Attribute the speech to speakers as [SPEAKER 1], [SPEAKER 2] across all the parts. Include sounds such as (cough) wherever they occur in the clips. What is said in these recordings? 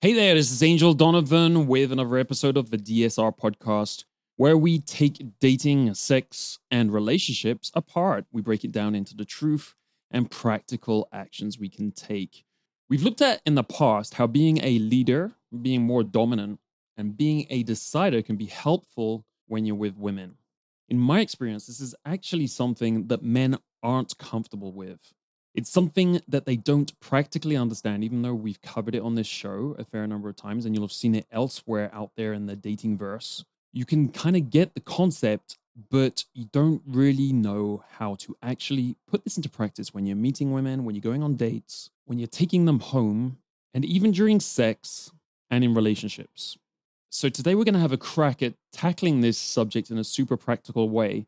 [SPEAKER 1] Hey there, this is Angel Donovan with another episode of the DSR podcast, where we take dating, sex, and relationships apart. We break it down into the truth and practical actions we can take. We've looked at in the past how being a leader, being more dominant, and being a decider can be helpful when you're with women. In my experience, this is actually something that men aren't comfortable with. It's something that they don't practically understand, even though we've covered it on this show a fair number of times, and you'll have seen it elsewhere out there in the dating verse. You can kind of get the concept, but you don't really know how to actually put this into practice when you're meeting women, when you're going on dates, when you're taking them home, and even during sex and in relationships. So, today we're going to have a crack at tackling this subject in a super practical way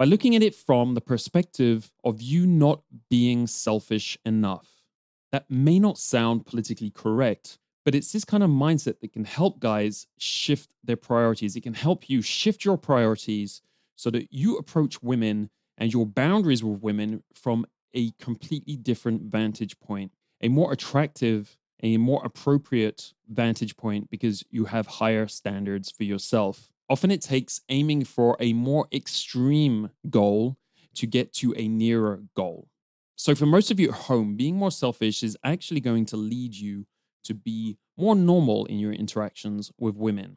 [SPEAKER 1] by looking at it from the perspective of you not being selfish enough. That may not sound politically correct, but it's this kind of mindset that can help guys shift their priorities. It can help you shift your priorities so that you approach women and your boundaries with women from a completely different vantage point, a more attractive a more appropriate vantage point because you have higher standards for yourself. Often it takes aiming for a more extreme goal to get to a nearer goal. So, for most of you at home, being more selfish is actually going to lead you to be more normal in your interactions with women.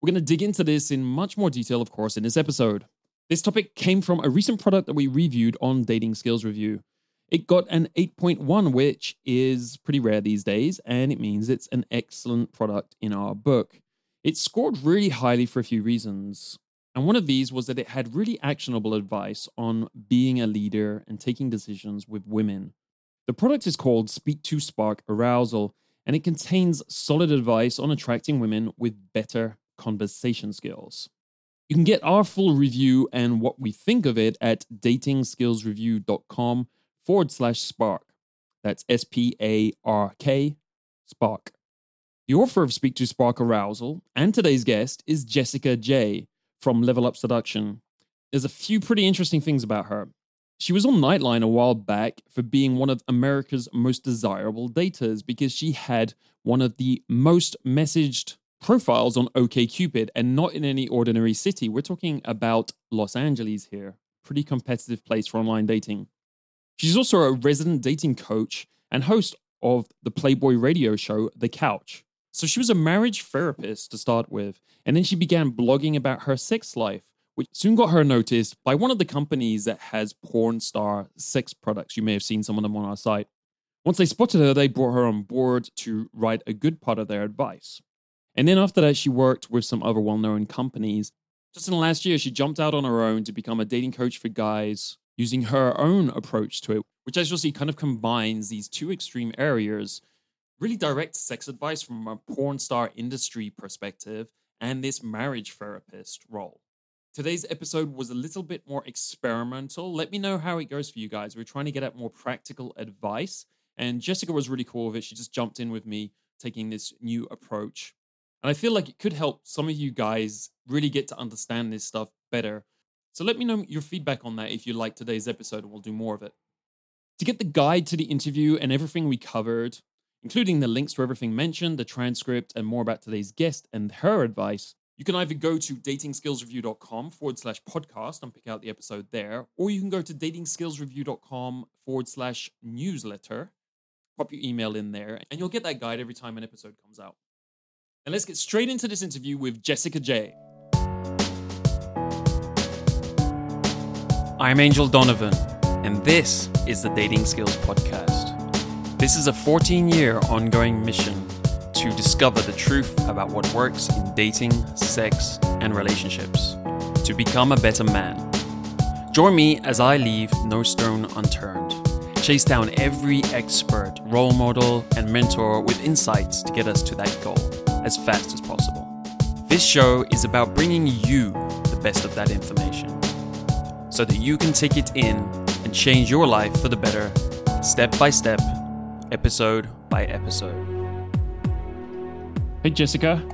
[SPEAKER 1] We're going to dig into this in much more detail, of course, in this episode. This topic came from a recent product that we reviewed on Dating Skills Review. It got an 8.1, which is pretty rare these days, and it means it's an excellent product in our book. It scored really highly for a few reasons. And one of these was that it had really actionable advice on being a leader and taking decisions with women. The product is called Speak to Spark Arousal, and it contains solid advice on attracting women with better conversation skills. You can get our full review and what we think of it at datingskillsreview.com forward slash spark. That's S P A R K, spark. The author of Speak to Spark Arousal and today's guest is Jessica J from Level Up Seduction. There's a few pretty interesting things about her. She was on Nightline a while back for being one of America's most desirable daters because she had one of the most messaged profiles on OKCupid and not in any ordinary city. We're talking about Los Angeles here. Pretty competitive place for online dating. She's also a resident dating coach and host of the Playboy radio show, The Couch. So she was a marriage therapist to start with, and then she began blogging about her sex life, which soon got her noticed by one of the companies that has porn star sex products. You may have seen some of them on our site. Once they spotted her, they brought her on board to write a good part of their advice. And then after that, she worked with some other well known companies. Just in the last year, she jumped out on her own to become a dating coach for guys using her own approach to it, which as you'll see kind of combines these two extreme areas, really direct sex advice from a porn star industry perspective and this marriage therapist role. Today's episode was a little bit more experimental. Let me know how it goes for you guys. We're trying to get at more practical advice. And Jessica was really cool with it. She just jumped in with me, taking this new approach. And I feel like it could help some of you guys really get to understand this stuff better so let me know your feedback on that if you like today's episode, and we'll do more of it. To get the guide to the interview and everything we covered, including the links to everything mentioned, the transcript, and more about today's guest and her advice, you can either go to datingskillsreview.com forward slash podcast and pick out the episode there, or you can go to datingskillsreview.com forward slash newsletter, pop your email in there, and you'll get that guide every time an episode comes out. And let's get straight into this interview with Jessica J. I'm Angel Donovan, and this is the Dating Skills Podcast. This is a 14 year ongoing mission to discover the truth about what works in dating, sex, and relationships, to become a better man. Join me as I leave no stone unturned, chase down every expert, role model, and mentor with insights to get us to that goal as fast as possible. This show is about bringing you the best of that information so that you can take it in and change your life for the better, step by step, episode by episode. Hey, Jessica.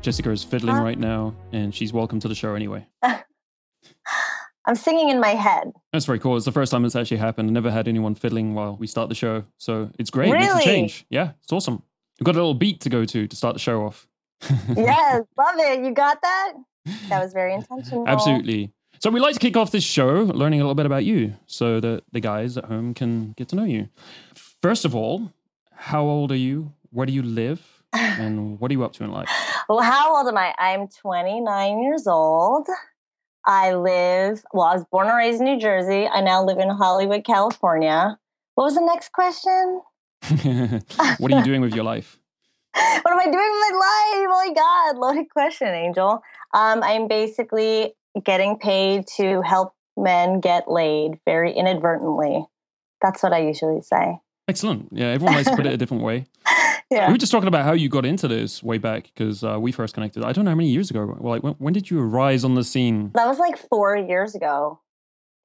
[SPEAKER 1] Jessica is fiddling huh? right now, and she's welcome to the show anyway. (laughs)
[SPEAKER 2] I'm singing in my head.
[SPEAKER 1] That's very cool. It's the first time it's actually happened. I never had anyone fiddling while we start the show. So it's great.
[SPEAKER 2] Really?
[SPEAKER 1] It's a change. Yeah, it's awesome. We've got a little beat to go to to start the show off. (laughs)
[SPEAKER 2] yes, love it. You got that? That was very (laughs) intentional.
[SPEAKER 1] Absolutely. So we like to kick off this show learning a little bit about you so that the guys at home can get to know you. First of all, how old are you? Where do you live? (laughs) And what are you up to in life?
[SPEAKER 2] Well, how old am I? I'm 29 years old. I live, well, I was born and raised in New Jersey. I now live in Hollywood, California. What was the next question? (laughs)
[SPEAKER 1] what are you doing with your life? (laughs)
[SPEAKER 2] what am I doing with my life? Oh my God, loaded question, Angel. Um, I'm basically getting paid to help men get laid very inadvertently. That's what I usually say.
[SPEAKER 1] Excellent. Yeah, everyone likes to put it a different way. (laughs)
[SPEAKER 2] Yeah.
[SPEAKER 1] We were just talking about how you got into this way back because uh, we first connected. I don't know how many years ago. Well, like when, when did you rise on the scene?
[SPEAKER 2] That was like four years ago.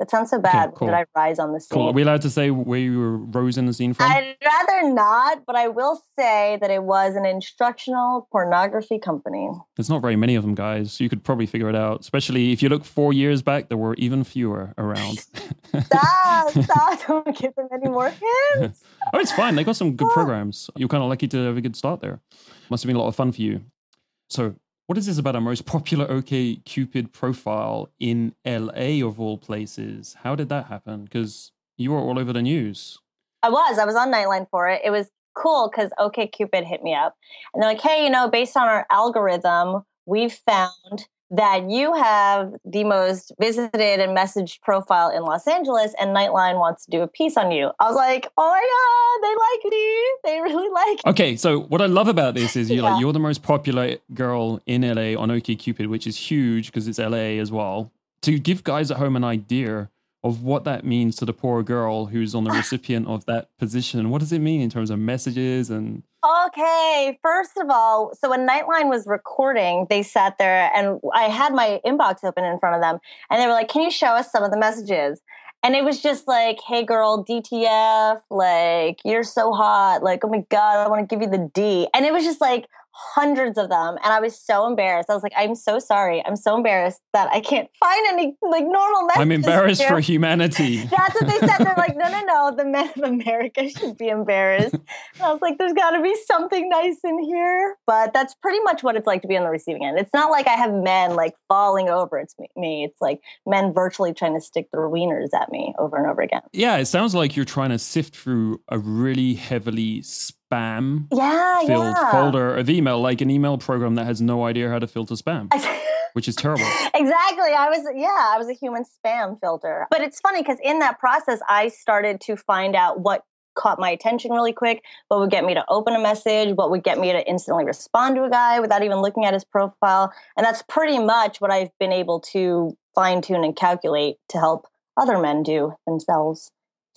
[SPEAKER 2] That sounds so bad.
[SPEAKER 1] cool.
[SPEAKER 2] Did I rise on the scene?
[SPEAKER 1] Cool. Are we allowed to say where you were rose in the scene from?
[SPEAKER 2] I'd rather not, but I will say that it was an instructional pornography company.
[SPEAKER 1] There's not very many of them, guys. You could probably figure it out. Especially if you look four years back, there were even fewer around. (laughs)
[SPEAKER 2] Stop, (laughs) stop. Don't give them any more hints. (laughs)
[SPEAKER 1] oh, it's fine. They got some good programs. You're kind of lucky to have a good start there. Must have been a lot of fun for you. So, what is this about our most popular OK Cupid profile in LA of all places? How did that happen? Because you were all over the news.
[SPEAKER 2] I was. I was on Nightline for it. It was cool because OK Cupid hit me up and they're like, hey, you know, based on our algorithm, we've found that you have the most visited and messaged profile in Los Angeles, and Nightline wants to do a piece on you. I was like, oh my god, they like me. They really (laughs) like. Me.
[SPEAKER 1] Okay, so what I love about this is you're (laughs)
[SPEAKER 2] Yeah.
[SPEAKER 1] like you're the most popular girl in LA on OkCupid, which is huge because it's LA as well. To give guys at home an idea of what that means to the poor girl who's on the (laughs) recipient of that position, what does it mean in terms of messages and
[SPEAKER 2] Okay, first of all, so when Nightline was recording, they sat there and I had my inbox open in front of them and they were like, Can you show us some of the messages? And it was just like, Hey girl, DTF, like, you're so hot. Like, oh my God, I want to give you the D. And it was just like hundreds of them. And I was so embarrassed. I was like, I'm so sorry. I'm so embarrassed that I can't find any like normal messages.
[SPEAKER 1] I'm embarrassed
[SPEAKER 2] here."
[SPEAKER 1] for humanity. (laughs)
[SPEAKER 2] That's what they said. They're like, no, no, no. The men of America should be embarrassed. And I was like, there's got to be something nice in here. But that's pretty much what it's like to be on the receiving end. It's not like I have men like falling over. It's me. me. It's like men virtually trying to stick their wieners at me over and over again.
[SPEAKER 1] Yeah, it sounds like you're trying to sift through a really heavily spam
[SPEAKER 2] Yeah,
[SPEAKER 1] filled
[SPEAKER 2] yeah.
[SPEAKER 1] folder of email, like an email program that has no idea how to filter spam, (laughs) which is terrible.
[SPEAKER 2] exactly. I was, yeah, I was a human spam filter. But it's funny because in that process, I started to find out what caught my attention really quick, what would get me to open a message, what would get me to instantly respond to a guy without even looking at his profile. And that's pretty much what I've been able to fine tune and calculate to help other men do themselves.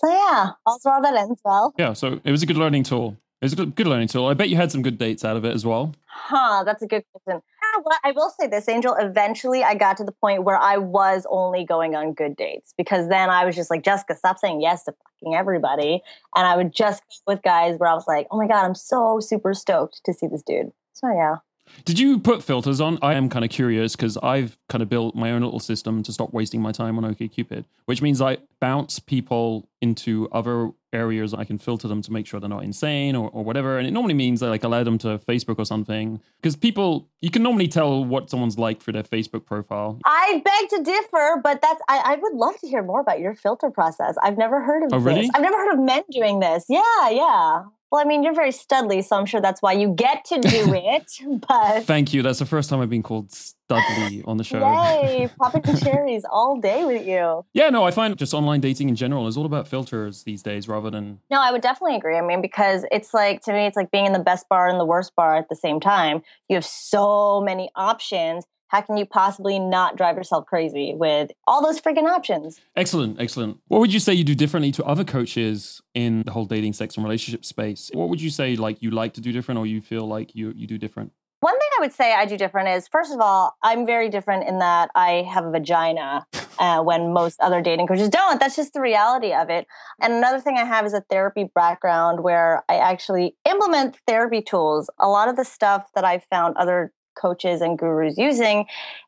[SPEAKER 2] So yeah, also all that ends well.
[SPEAKER 1] Yeah, so it was a good learning tool. It was a good, learning tool. I bet you had some good dates out of it as well.
[SPEAKER 2] Huh, that's a good question. Ah, what? I will say this, Angel. Eventually, I got to the point where I was only going on good dates because then I was just like, Jessica, stop saying yes to fucking everybody. And I would just with guys where I was like, oh my God, I'm so super stoked to see this dude. So yeah.
[SPEAKER 1] Did you put filters on? I am kind of curious because I've kind of built my own little system to stop wasting my time on OkCupid, which means I bounce people into other areas. I can filter them to make sure they're not insane or, or whatever. And it normally means I like allow them to Facebook or something because people, you can normally tell what someone's like through their Facebook profile.
[SPEAKER 2] I beg to differ, but that's I, I would love to hear more about your filter process. I've never heard of
[SPEAKER 1] Oh, really?
[SPEAKER 2] this. I've never heard of men doing this. Yeah, yeah. Well, I mean, you're very studly, so I'm sure that's why you get to do (laughs) it. But
[SPEAKER 1] Thank you. That's the first time I've been called studly on the show.
[SPEAKER 2] Yay, (laughs) popping cherries all day with you.
[SPEAKER 1] Yeah, no, I find just online dating in general is all about filters these days rather than
[SPEAKER 2] No, I would definitely agree. I mean, because it's like, to me, it's like being in the best bar and the worst bar at the same time. You have so many options. How can you possibly not drive yourself crazy with all those freaking options?
[SPEAKER 1] Excellent, excellent. What would you say you do differently to other coaches in the whole dating, sex, and relationship space? What would you say like you like to do different, or you feel like you you do different?
[SPEAKER 2] One thing I would say I do different is, first of all, I'm very different in that I have a vagina (laughs) uh, when most other dating coaches don't. That's just the reality of it. And another thing I have is a therapy background where I actually implement therapy tools. A lot of the stuff that I've found other coaches and gurus using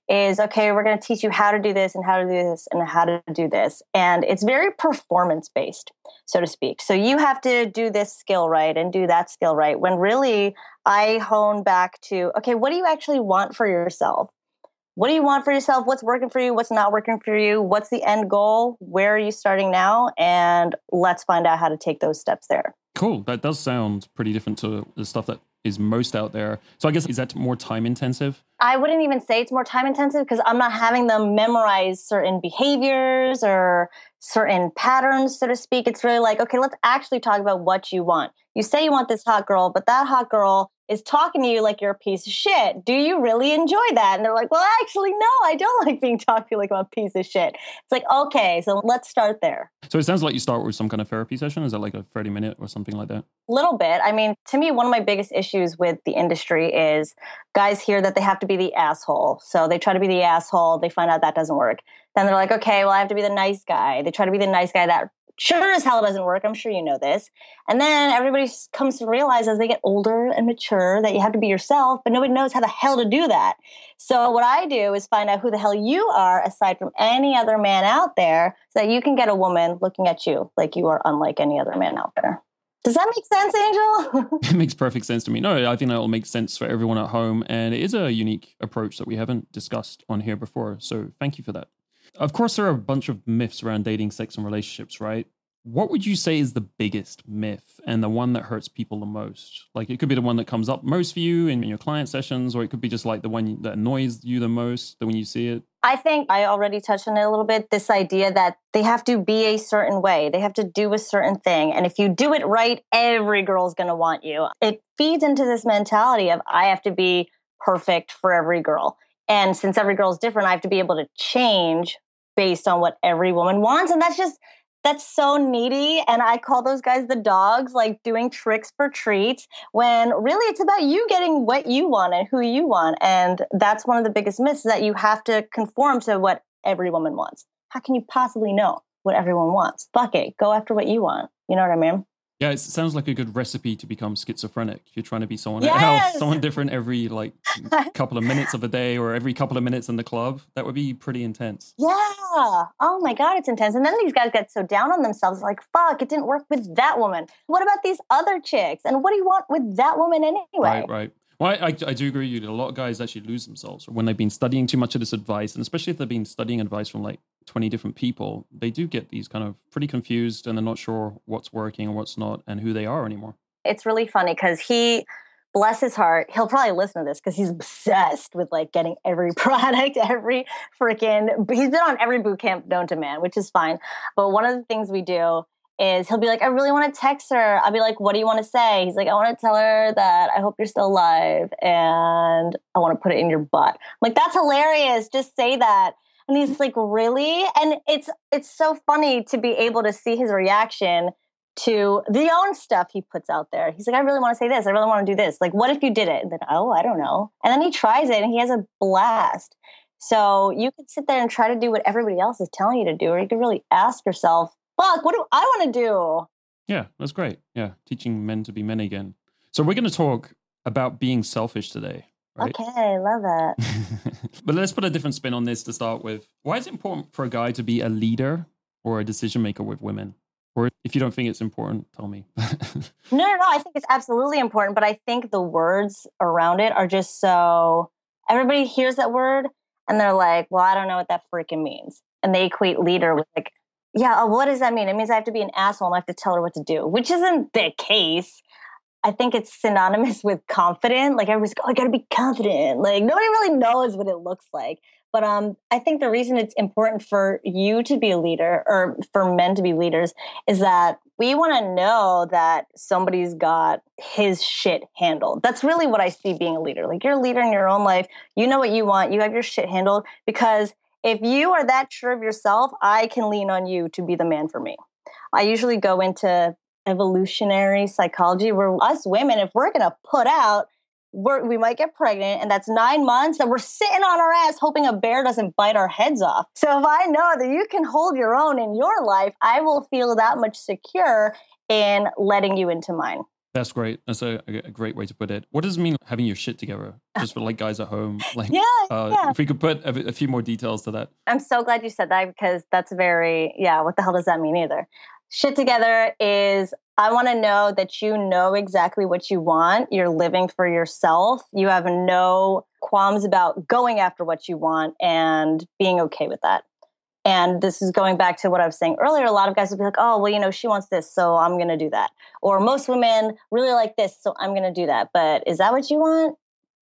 [SPEAKER 2] is okay, we're going to teach you how to do this and how to do this and how to do this. And it's very performance based, so to speak. So you have to do this skill right and do that skill right. When really I hone back to, okay, what do you actually want for yourself? What do you want for yourself? What's working for you? What's not working for you? What's the end goal? Where are you starting now? And let's find out how to take those steps there.
[SPEAKER 1] Cool. That does sound pretty different to the stuff that is most out there. So I guess is that more time intensive?
[SPEAKER 2] I wouldn't even say it's more time intensive because I'm not having them memorize certain behaviors or certain patterns, so to speak. It's really like, okay, let's actually talk about what you want. You say you want this hot girl, but that hot girl is talking to you like you're a piece of shit. Do you really enjoy that? And they're like, well, actually, no, I don't (laughs) like being talked to like I'm a piece of shit. It's like, okay, so let's start there.
[SPEAKER 1] So it sounds like you start with some kind of therapy session. Is that like a 30 minute or something like that?
[SPEAKER 2] A little bit. I mean, to me, one of my biggest issues with the industry is guys hear that they have to be the asshole. So they try to be the asshole. They find out that doesn't work. Then they're like, okay, well, I have to be the nice guy. They try to be the nice guy that sure as hell it doesn't work. I'm sure you know this. And then everybody comes to realize as they get older and mature that you have to be yourself, but nobody knows how the hell to do that. So what I do is find out who the hell you are aside from any other man out there so that you can get a woman looking at you like you are unlike any other man out there. Does that make sense, Angel? (laughs)
[SPEAKER 1] it makes perfect sense to me. No, I think that will make sense for everyone at home. And it is a unique approach that we haven't discussed on here before. So thank you for that. Of course, there are a bunch of myths around dating, sex, and relationships, right? What would you say is the biggest myth and the one that hurts people the most? Like it could be the one that comes up most for you in your client sessions, or it could be just like the one that annoys you the most, when you see it.
[SPEAKER 2] I think I already touched on it a little bit. This idea that they have to be a certain way, they have to do a certain thing. And if you do it right, every girl's going to want you. It feeds into this mentality of I have to be perfect for every girl. And since every girl is different, I have to be able to change based on what every woman wants. And that's just, that's so needy. And I call those guys the dogs, like doing tricks for treats, when really it's about you getting what you want and who you want. And that's one of the biggest myths that you have to conform to what every woman wants. How can you possibly know what everyone wants? Fuck it. Go after what you want. You know what I mean?
[SPEAKER 1] Yeah, it sounds like a good recipe to become schizophrenic. If you're trying to be someone (laughs) yes! else, someone different every like (laughs) couple of minutes of a day or every couple of minutes in the club, that would be pretty intense.
[SPEAKER 2] Yeah. Oh my God, it's intense. And then these guys get so down on themselves, like, fuck, it didn't work with that woman. What about these other chicks? And what do you want with that woman anyway?
[SPEAKER 1] Right, right. Well, I, I, I, do agree with you. A lot of guys actually lose themselves when they've been studying too much of this advice, and especially if they've been studying advice from like 20 different people, they do get these kind of pretty confused and they're not sure what's working and what's not and who they are anymore.
[SPEAKER 2] It's really funny because he, bless his heart, he'll probably listen to this because he's obsessed with like getting every (laughs) product, every freaking, he's been on every boot camp known to man, which is fine. But one of the things we do is he'll be like, I really want to text her. I'll be like, what do you want to say? He's like, I want to tell her that I hope you're still alive and I want to put it in your butt. I'm like, that's hilarious. Just say that. And he's like, really? And it's it's so funny to be able to see his reaction to the own stuff he puts out there. He's like, I really want to say this. I really want to do this. Like, what if you did it? And then, oh, I don't know. And then he tries it and he has a blast. So you could sit there and try to do what everybody else is telling you to do, or you could really ask yourself, fuck, what do I want to do?
[SPEAKER 1] Yeah, that's great. Yeah, teaching men to be men again. So we're going to talk about being selfish today. Right?
[SPEAKER 2] Okay, love it. (laughs)
[SPEAKER 1] but let's put a different spin on this to start with. Why is it important for a guy to be a leader or a decision maker with women? Or if you don't think it's important, tell me. (laughs)
[SPEAKER 2] no, no, no. I think it's absolutely important, but I think the words around it are just so everybody hears that word and they're like, well, I don't know what that freaking means. And they equate leader with like yeah, uh, what does that mean? It means I have to be an asshole and I have to tell her what to do, which isn't the case. I think it's synonymous (laughs) with confident. Like everybody's like, oh, I gotta be confident. Like nobody really knows what it looks like. But um, I think the reason it's important for you to be a leader or for men to be leaders is that we want to know that somebody's got his shit handled. That's really what I see being a leader. Like you're a leader in your own life. You know what you want. You have your shit handled because if you are that sure of yourself, I can lean on you to be the man for me. I usually go into evolutionary psychology where us women, if we're going to put out, we're, we might get pregnant and that's nine months and we're sitting on our ass hoping a bear doesn't bite our heads off. So if I know that you can hold your own in your life, I will feel that much secure in letting you into mine.
[SPEAKER 1] That's great. That's a, a, great way to put it. What does it mean having your shit together? (laughs) Just for like guys at home. (laughs) Like,
[SPEAKER 2] yeah,
[SPEAKER 1] uh,
[SPEAKER 2] yeah.
[SPEAKER 1] If we could put a, a, few more details to that.
[SPEAKER 2] I'm so glad you said that because that's very yeah. What the hell does that mean either? Shit together is I want to know that you know exactly what you want. You're living for yourself. You have no qualms about going after what you want and being okay with that. And this is going back to what I was saying earlier. A lot of guys would be like, oh, well, you know, she wants this, so I'm going to do that. Or most women really like this, so I'm going to do that. But is that what you want?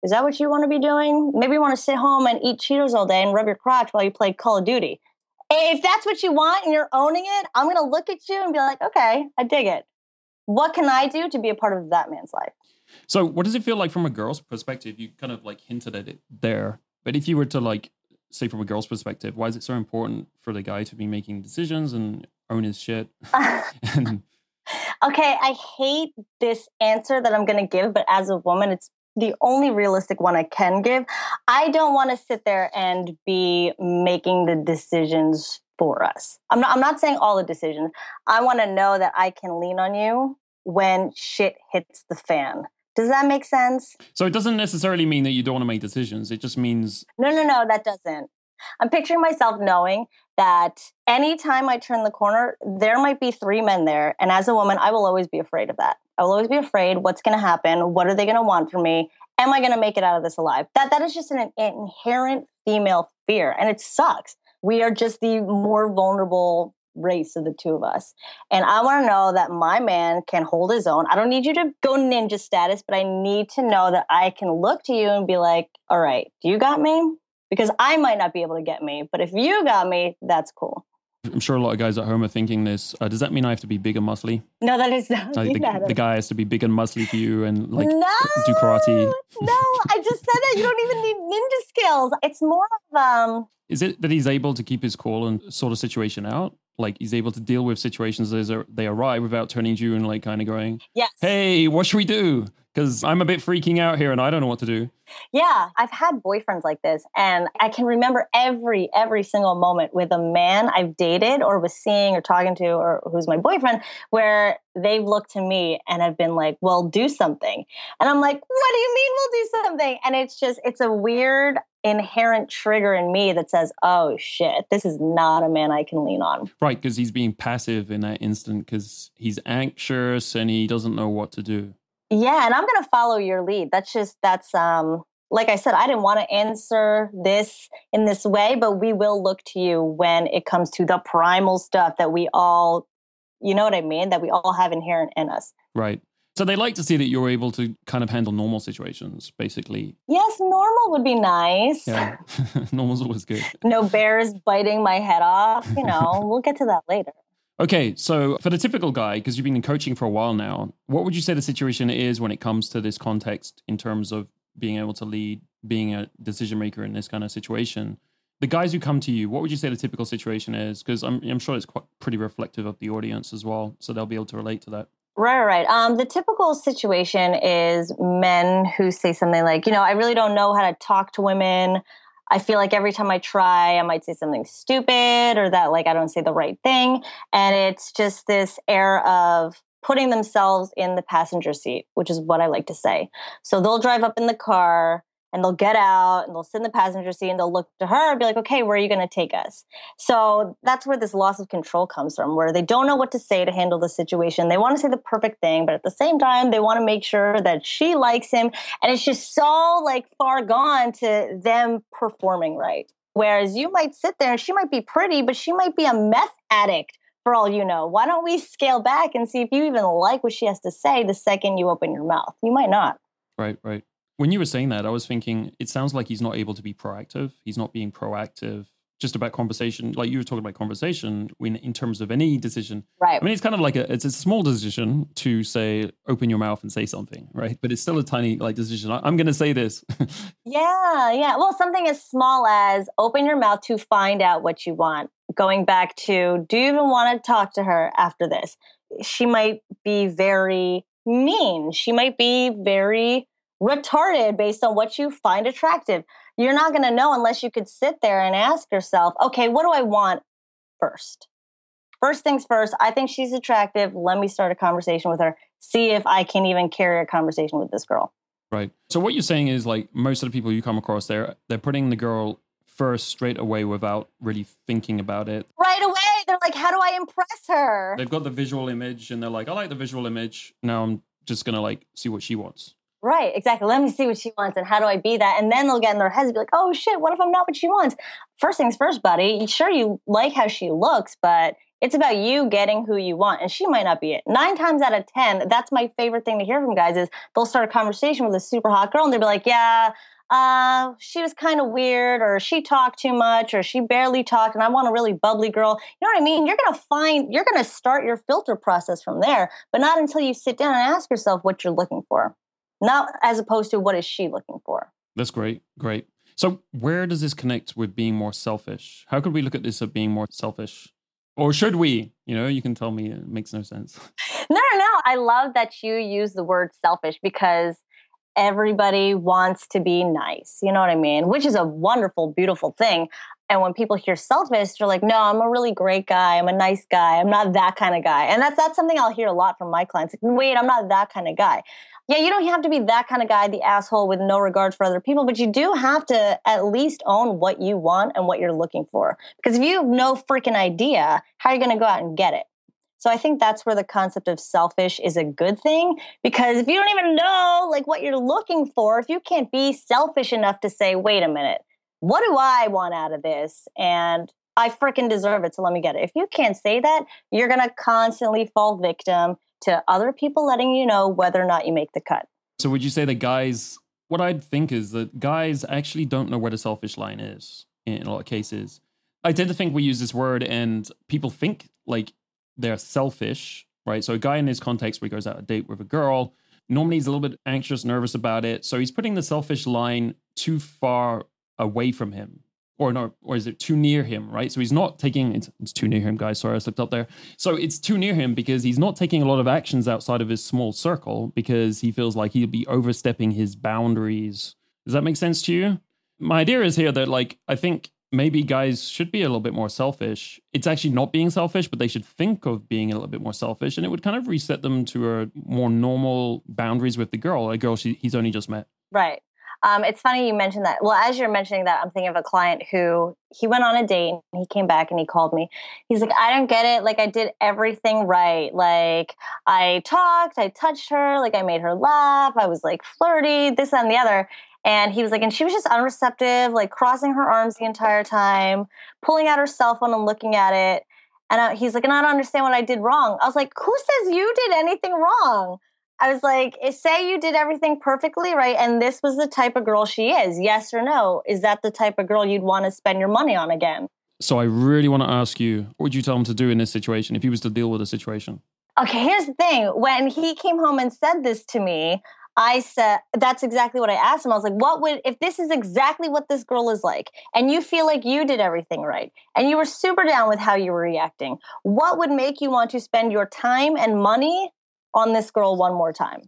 [SPEAKER 2] Is that what you want to be doing? Maybe you want to sit home and eat Cheetos all day and rub your crotch while you play Call of Duty. If that's what you want and you're owning it, I'm going to look at you and be like, okay, I dig it. What can I do to be a part of that man's life?
[SPEAKER 1] So, what does it feel like from a girl's perspective? You kind of like hinted at it there. But if you were to like say from a girl's perspective, why is it so important for the guy to be making decisions and own his shit? (laughs) (laughs)
[SPEAKER 2] and, okay, I hate this answer that I'm going to give, but as a woman, it's the only realistic one I can give. I don't want to sit there and be making the decisions for us. I'm not I'm not saying all the decisions. I want to know that I can lean on you when shit hits the fan. Does that make sense?
[SPEAKER 1] So it doesn't necessarily mean that you don't want to make decisions. It just means
[SPEAKER 2] No, no, no, that doesn't. I'm picturing myself knowing that anytime I turn the corner, there might be three men there. And as a woman, I will always be afraid of that. I will always be afraid what's going to happen? What are they going to want from me? Am I going to make it out of this alive? That that is just an inherent female fear and it sucks. We are just the more vulnerable race of the two of us. And I want to know that my man can hold his own. I don't need you to go ninja status, but I need to know that I can look to you and be like, all right, do you got me? Because I might not be able to get me, but if you got me, that's cool.
[SPEAKER 1] I'm sure a lot of guys at home are thinking this. Uh, does that mean I have to be big and muscly?
[SPEAKER 2] No, that is not.
[SPEAKER 1] Like (laughs) the, the, guy has to be big and muscly for you and like
[SPEAKER 2] no,
[SPEAKER 1] do karate.
[SPEAKER 2] No, I just said that you don't even need ninja skills. It's more of um.
[SPEAKER 1] Is it that he's able to keep his cool and sort of situation out? like he's able to deal with situations as they arrive without turning to you and like kind of going,
[SPEAKER 2] "Yes,
[SPEAKER 1] hey, what should we do?" Because I'm a bit freaking out here and I don't know what to do.
[SPEAKER 2] Yeah, I've had boyfriends like this, and I can remember every every single moment with a man I've dated or was seeing or talking to or who's my boyfriend, where they've looked to me and have been like, "Well, do something," and I'm like, "What do you mean we'll do something?" And it's just it's a weird inherent trigger in me that says, "Oh shit, this is not a man I can lean on."
[SPEAKER 1] Right, because he's being passive in that instant because he's anxious and he doesn't know what to do.
[SPEAKER 2] Yeah, and I'm going to follow your lead. That's just that's um like I said, I didn't want to answer this in this way, but we will look to you when it comes to the primal stuff that we all, you know what I mean, that we all have inherent in us.
[SPEAKER 1] Right. So they like to see that you're able to kind of handle normal situations, basically.
[SPEAKER 2] Yes, normal would be nice.
[SPEAKER 1] Yeah, (laughs) normal's always good.
[SPEAKER 2] No bears biting my head off. You know, (laughs) we'll get to that later.
[SPEAKER 1] Okay, so for the typical guy, because you've been in coaching for a while now, what would you say the situation is when it comes to this context in terms of being able to lead, being a decision maker in this kind of situation? The guys who come to you, what would you say the typical situation is? Because I'm, I'm sure it's quite pretty reflective of the audience as well, so they'll be able to relate to that.
[SPEAKER 2] Right, right. Um, the typical situation is men who say something like, you know, I really don't know how to talk to women. I feel like every time I try, I might say something stupid or that like I don't say the right thing. And it's just this air of putting themselves in the passenger seat, which is what I like to say. So they'll drive up in the car and they'll get out and they'll sit in the passenger seat and they'll look to her and be like, okay, where are you going to take us? So that's where this loss of control comes from, where they don't know what to say to handle the situation. They want to say the perfect thing, but at the same time, they want to make sure that she likes him. And it's just so like far gone to them performing right. Whereas you might sit there and she might be pretty, but she might be a meth addict for all you know. Why don't we scale back and see if you even like what she has to say the second you open your mouth? You might not.
[SPEAKER 1] Right, right. When you were saying that, I was thinking it sounds like he's not able to be proactive. He's not being proactive just about conversation. Like you were talking about conversation when in terms of any decision.
[SPEAKER 2] Right.
[SPEAKER 1] I mean, it's kind of like a it's a small decision to say open your mouth and say something, right? But it's still a tiny like decision. I, am going to say this. (laughs)
[SPEAKER 2] yeah, yeah. Well, something as small as open your mouth to find out what you want. Going back to, do you even want to talk to her after this? She might be very mean. She might be very retarded based on what you find attractive. You're not going to know unless you could sit there and ask yourself, okay, what do I want first? first things first, I think she's attractive. Let me start a conversation with her, see if I can even carry a conversation with this girl.
[SPEAKER 1] Right. So what you're saying is like most of the people you come across, they're they're putting the girl first straight away without really thinking about it.
[SPEAKER 2] Right away, they're like, "How do I impress her?"
[SPEAKER 1] They've got the visual image, and they're like, "I like the visual image." Now I'm just gonna like see what she wants.
[SPEAKER 2] Right, exactly. Let me see what she wants and how do I be that? And then they'll get in their heads and be like, oh shit, what if I'm not what she wants? First things first, buddy. Sure, you like how she looks, but it's about you getting who you want. And she might not be it. Nine times out of 10, that's my favorite thing to hear from guys is they'll start a conversation with a super hot girl and they'll be like, yeah, uh, she was kind of weird, or she talked too much, or she barely talked, and I want a really bubbly girl. You know what I mean? You're gonna find, you're gonna start your filter process from there, but not until you sit down and ask yourself what you're looking for not as opposed to what is she looking for.
[SPEAKER 1] That's great. Great. So, where does this connect with being more selfish? How could we look at this as being more selfish? Or should we? You know, you can tell me it makes no sense. (laughs)
[SPEAKER 2] No, no, no. I love that you use the word selfish because everybody wants to be nice. You know what I mean? Which is a wonderful, beautiful thing. And when people hear selfish, they're like, no, I'm a really great guy. I'm a nice guy. I'm not that kind of guy. And that's that's something I'll hear a lot from my clients. Like, wait, I'm not that kind of guy yeah, you don't have to be that kind of guy, the asshole with no regard for other people, but you do have to at least own what you want and what you're looking for. Because if you have no freaking idea, how are you going to go out and get it? So I think that's where the concept of selfish is a good thing because if you don't even know like what you're looking for, if you can't be selfish enough to say, "Wait a minute, what do I want out of this?" and I freaking deserve it, so let me get it. If you can't say that, you're going to constantly fall victim to other people letting you know whether or not you make the cut.
[SPEAKER 1] So, would you say that guys, what I'd think is that guys actually don't know where the selfish line is in a lot of cases? I tend to think we use this word and people think like they're selfish, right? So, a guy in this context where he goes out a date with a girl, normally he's a little bit anxious, nervous about it. So, he's putting the selfish line too far away from him or no, or is it too near him, right? So he's not taking it's, it's, too near him, guys. Sorry, I slipped up there. So it's too near him because he's not taking a lot of actions outside of his small circle because he feels like he'll be overstepping his boundaries. Does that make sense to you? My idea is here that like I think maybe guys should be a little bit more selfish. It's actually not being selfish, but they should think of being a little bit more selfish, and it would kind of reset them to a more normal boundaries with the girl, a girl she, he's only just met.
[SPEAKER 2] Right. Um, it's funny you mentioned that. Well, as you're mentioning that, I'm thinking of a client who he went on a date and he came back and he called me. He's like, I don't get it. Like, I did everything right. Like, I talked, I touched her, like, I made her laugh, I was like flirty, this and the other. And he was like, and she was just unreceptive, like crossing her arms the entire time, pulling out her cell phone and looking at it. And I, he's like, and I don't understand what I did wrong. I was like, who says you did anything wrong? I was like, eh, say you did everything perfectly right, and this was the type of girl she is. Yes or no? Is that the type of girl you'd want to spend your money on again?
[SPEAKER 1] So I really want to ask you, what would you tell him to do in this situation if he was to deal with a situation?
[SPEAKER 2] Okay, here's the thing. When he came home and said this to me, I said, that's exactly what I asked him. I was like, what would, if this is exactly what this girl is like, and you feel like you did everything right, and you were super down with how you were reacting, what would make you want to spend your time and money on this girl one more time.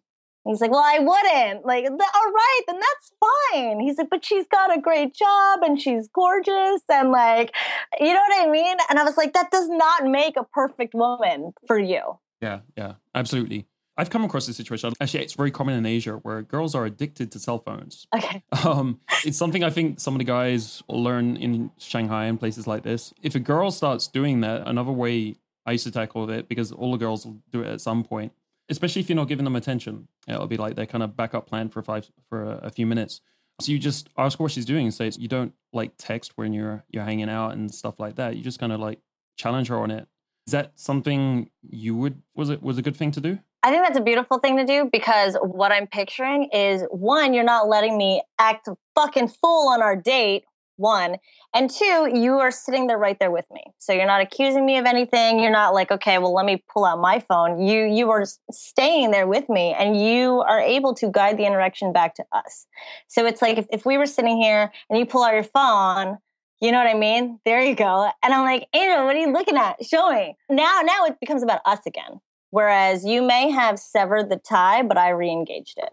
[SPEAKER 2] He's like, well, I wouldn't. Like, all right, then that's fine. He's like, but she's got a great job and she's gorgeous. And like, you know what I mean? And I was like, that does not make a perfect woman for you.
[SPEAKER 1] Yeah, yeah, absolutely. I've come across this situation. Actually, it's very common in Asia where girls are addicted to cell phones.
[SPEAKER 2] Okay. (laughs)
[SPEAKER 1] Um, it's something I think some of the guys learn in Shanghai and places like this. If a girl starts doing that, another way I used to tackle it because all the girls will do it at some point especially if you're not giving them attention. It'll be like their kind of backup plan for five for a, a few minutes. So you just ask what she's doing and say you don't like text when you're you're hanging out and stuff like that. You just kind of like challenge her on it. Is that something you would was it was a good thing to do?
[SPEAKER 2] I think that's a beautiful thing to do because what I'm picturing is one, you're not letting me act fucking fool on our date one and two you are sitting there right there with me so you're not accusing me of anything you're not like okay well let me pull out my phone you you are staying there with me and you are able to guide the interaction back to us so it's like if, if we were sitting here and you pull out your phone you know what I mean? There you go. And I'm like, Angel, what are you looking at? Show me. Now, now it becomes about us again. Whereas you may have severed the tie, but I re-engaged it.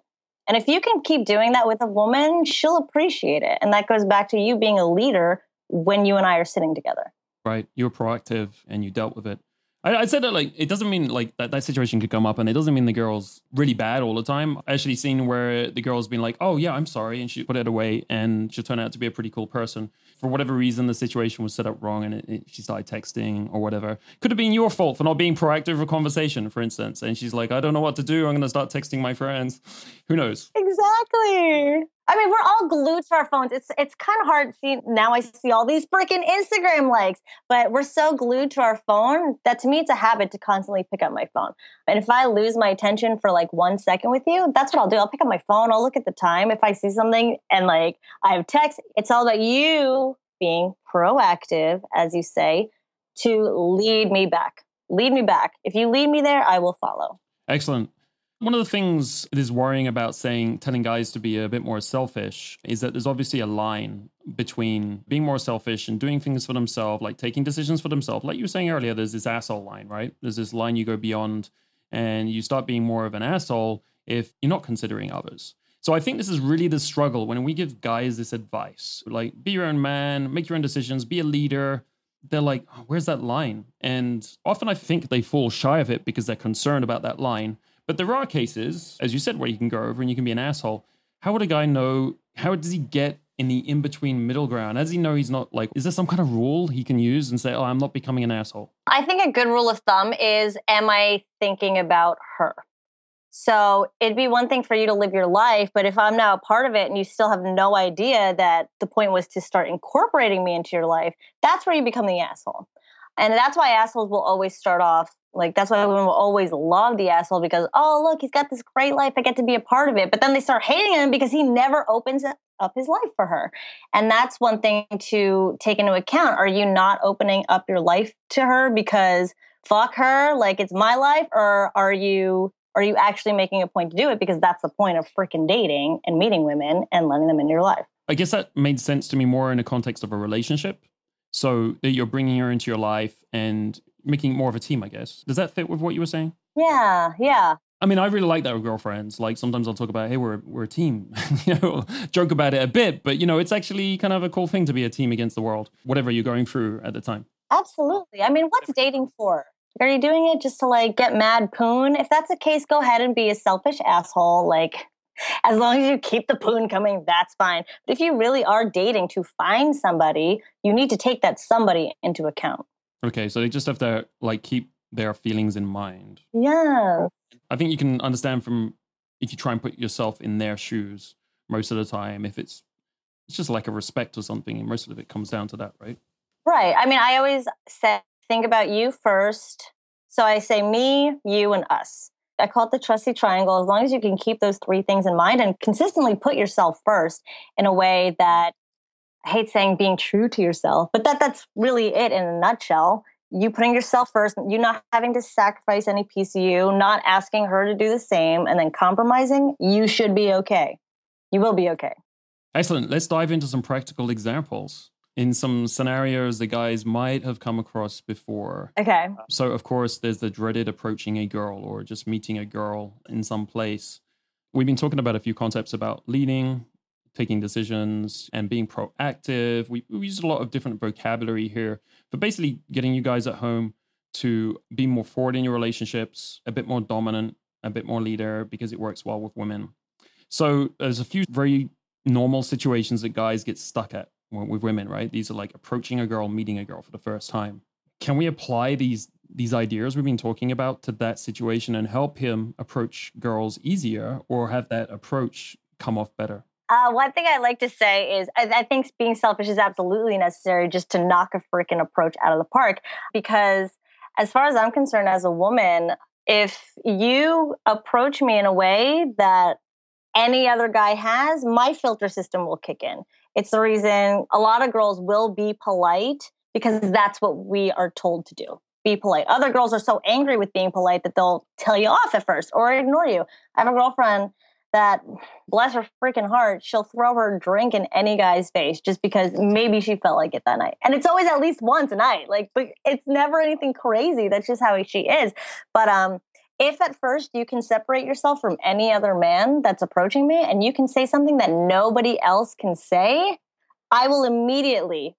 [SPEAKER 2] And if you can keep doing that with a woman, she'll appreciate it. And that goes back to you being a leader when you and I are sitting together.
[SPEAKER 1] Right. You were proactive and you dealt with it. I, I said that like it doesn't mean like that that situation could come up, and it doesn't mean the girl's really bad all the time. I actually seen where the girl's been like, "Oh yeah, I'm sorry," and she put it away, and she turned out to be a pretty cool person. For whatever reason, the situation was set up wrong, and it, it, she started texting or whatever. Could have been your fault for not being proactive for conversation, for instance. And she's like, "I don't know what to do. I'm going to start texting my friends." Who knows?
[SPEAKER 2] Exactly. I mean, we're all glued to our phones. It's it's kind of hard see now. I see all these freaking Instagram likes, but we're so glued to our phone that to me it's a habit to constantly pick up my phone. And if I lose my attention for like one second with you, that's what I'll do. I'll pick up my phone. I'll look at the time. If I see something and like I have text, it's all about you being proactive, as you say, to lead me back. Lead me back. If you lead me there, I will follow.
[SPEAKER 1] Excellent. One of the things that is worrying about saying telling guys to be a bit more selfish is that there's obviously a line between being more selfish and doing things for themselves, like taking decisions for themselves. Like you were saying earlier, there's this asshole line, right? There's this line you go beyond and you start being more of an asshole if you're not considering others. So I think this is really the struggle when we give guys this advice, like be your own man, make your own decisions, be a leader. They're like, oh, where's that line? And often I think they fall shy of it because they're concerned about that line but there are cases, as you said, where you can go over and you can be an asshole. How would a guy know? How does he get in the in between middle ground? As he know he's not like, is there some kind of rule he can use and say, oh, I'm not becoming an asshole?
[SPEAKER 2] I think a good rule of thumb is, am I thinking about her? So it'd be one thing for you to live your life, but if I'm now a part of it and you still have no idea that the point was to start incorporating me into your life, that's where you become the asshole. And that's why assholes will always start off like that's why women will always love the asshole because oh look he's got this great life I get to be a part of it. But then they start hating him because he never opens up his life for her. And that's one thing to take into account. Are you not opening up your life to her because fuck her like it's my life or are you are you actually making a point to do it because that's the point of freaking dating and meeting women and letting them in your life?
[SPEAKER 1] I guess that made sense to me more in the context of a relationship so that you're bringing her into your life and making more of a team, I guess. Does that fit with what you were saying?
[SPEAKER 2] Yeah, yeah.
[SPEAKER 1] I mean, I really like that with girlfriends. Like sometimes I'll talk about, hey, we're we're a team. (laughs) you know, joke about it a bit, but you know, it's actually kind of a cool thing to be a team against the world, whatever you're going through at the time.
[SPEAKER 2] Absolutely. I mean, what's dating for? Are you doing it just to like get mad poon? If that's the case, go ahead and be a selfish asshole. Like (laughs) as long as you keep the poon coming, that's fine. But if you really are dating to find somebody, you need to take that somebody into account.
[SPEAKER 1] Okay, so they just have to like keep their feelings in mind.
[SPEAKER 2] Yeah.
[SPEAKER 1] I think you can understand from if you try and put yourself in their shoes most of the time, if it's it's just like a respect or something, and most of it comes down to that, right?
[SPEAKER 2] Right. I mean, I always say think about you first. So I say me, you, and us. I call it the trusty triangle. As long as you can keep those three things in mind and consistently put yourself first in a way that I hate saying being true to yourself, but that that's really it in a nutshell. You putting yourself first, you not having to sacrifice any piece of you, not asking her to do the same, and then compromising, you should be okay. You will be okay.
[SPEAKER 1] Excellent. Let's dive into some practical examples in some scenarios the guys might have come across before.
[SPEAKER 2] Okay.
[SPEAKER 1] Uh, so, of course, there's the dreaded approaching a girl or just meeting a girl in some place. We've been talking about a few concepts about leading, taking decisions, and being proactive. We, we use a lot of different vocabulary here but basically getting you guys at home to be more forward in your relationships, a bit more dominant, a bit more leader because it works well with women. So, there's a few very normal situations that guys get stuck at with women, right? These are like approaching a girl, meeting a girl for the first time. Can we apply these these ideas we've been talking about to that situation and help him approach girls easier, or have that approach come off better?
[SPEAKER 2] Uh, one thing I like to say is I, I, think being selfish is absolutely necessary just to knock a freaking approach out of the park. Because as far as I'm concerned, as a woman, if you approach me in a way that any other guy has, my filter system will kick in. It's the reason a lot of girls will be polite because that's what we are told to do. Be polite. Other girls are so angry with being polite that they'll tell you off at first or ignore you. I have a girlfriend that, bless her freaking heart, she'll throw her drink in any guy's face just because maybe she felt like it that night. And it's always at least once a night. Like, but it's never anything crazy. That's just how she is. But um, if at first you can separate yourself from any other man that's approaching me and you can say something that nobody else can say, I will immediately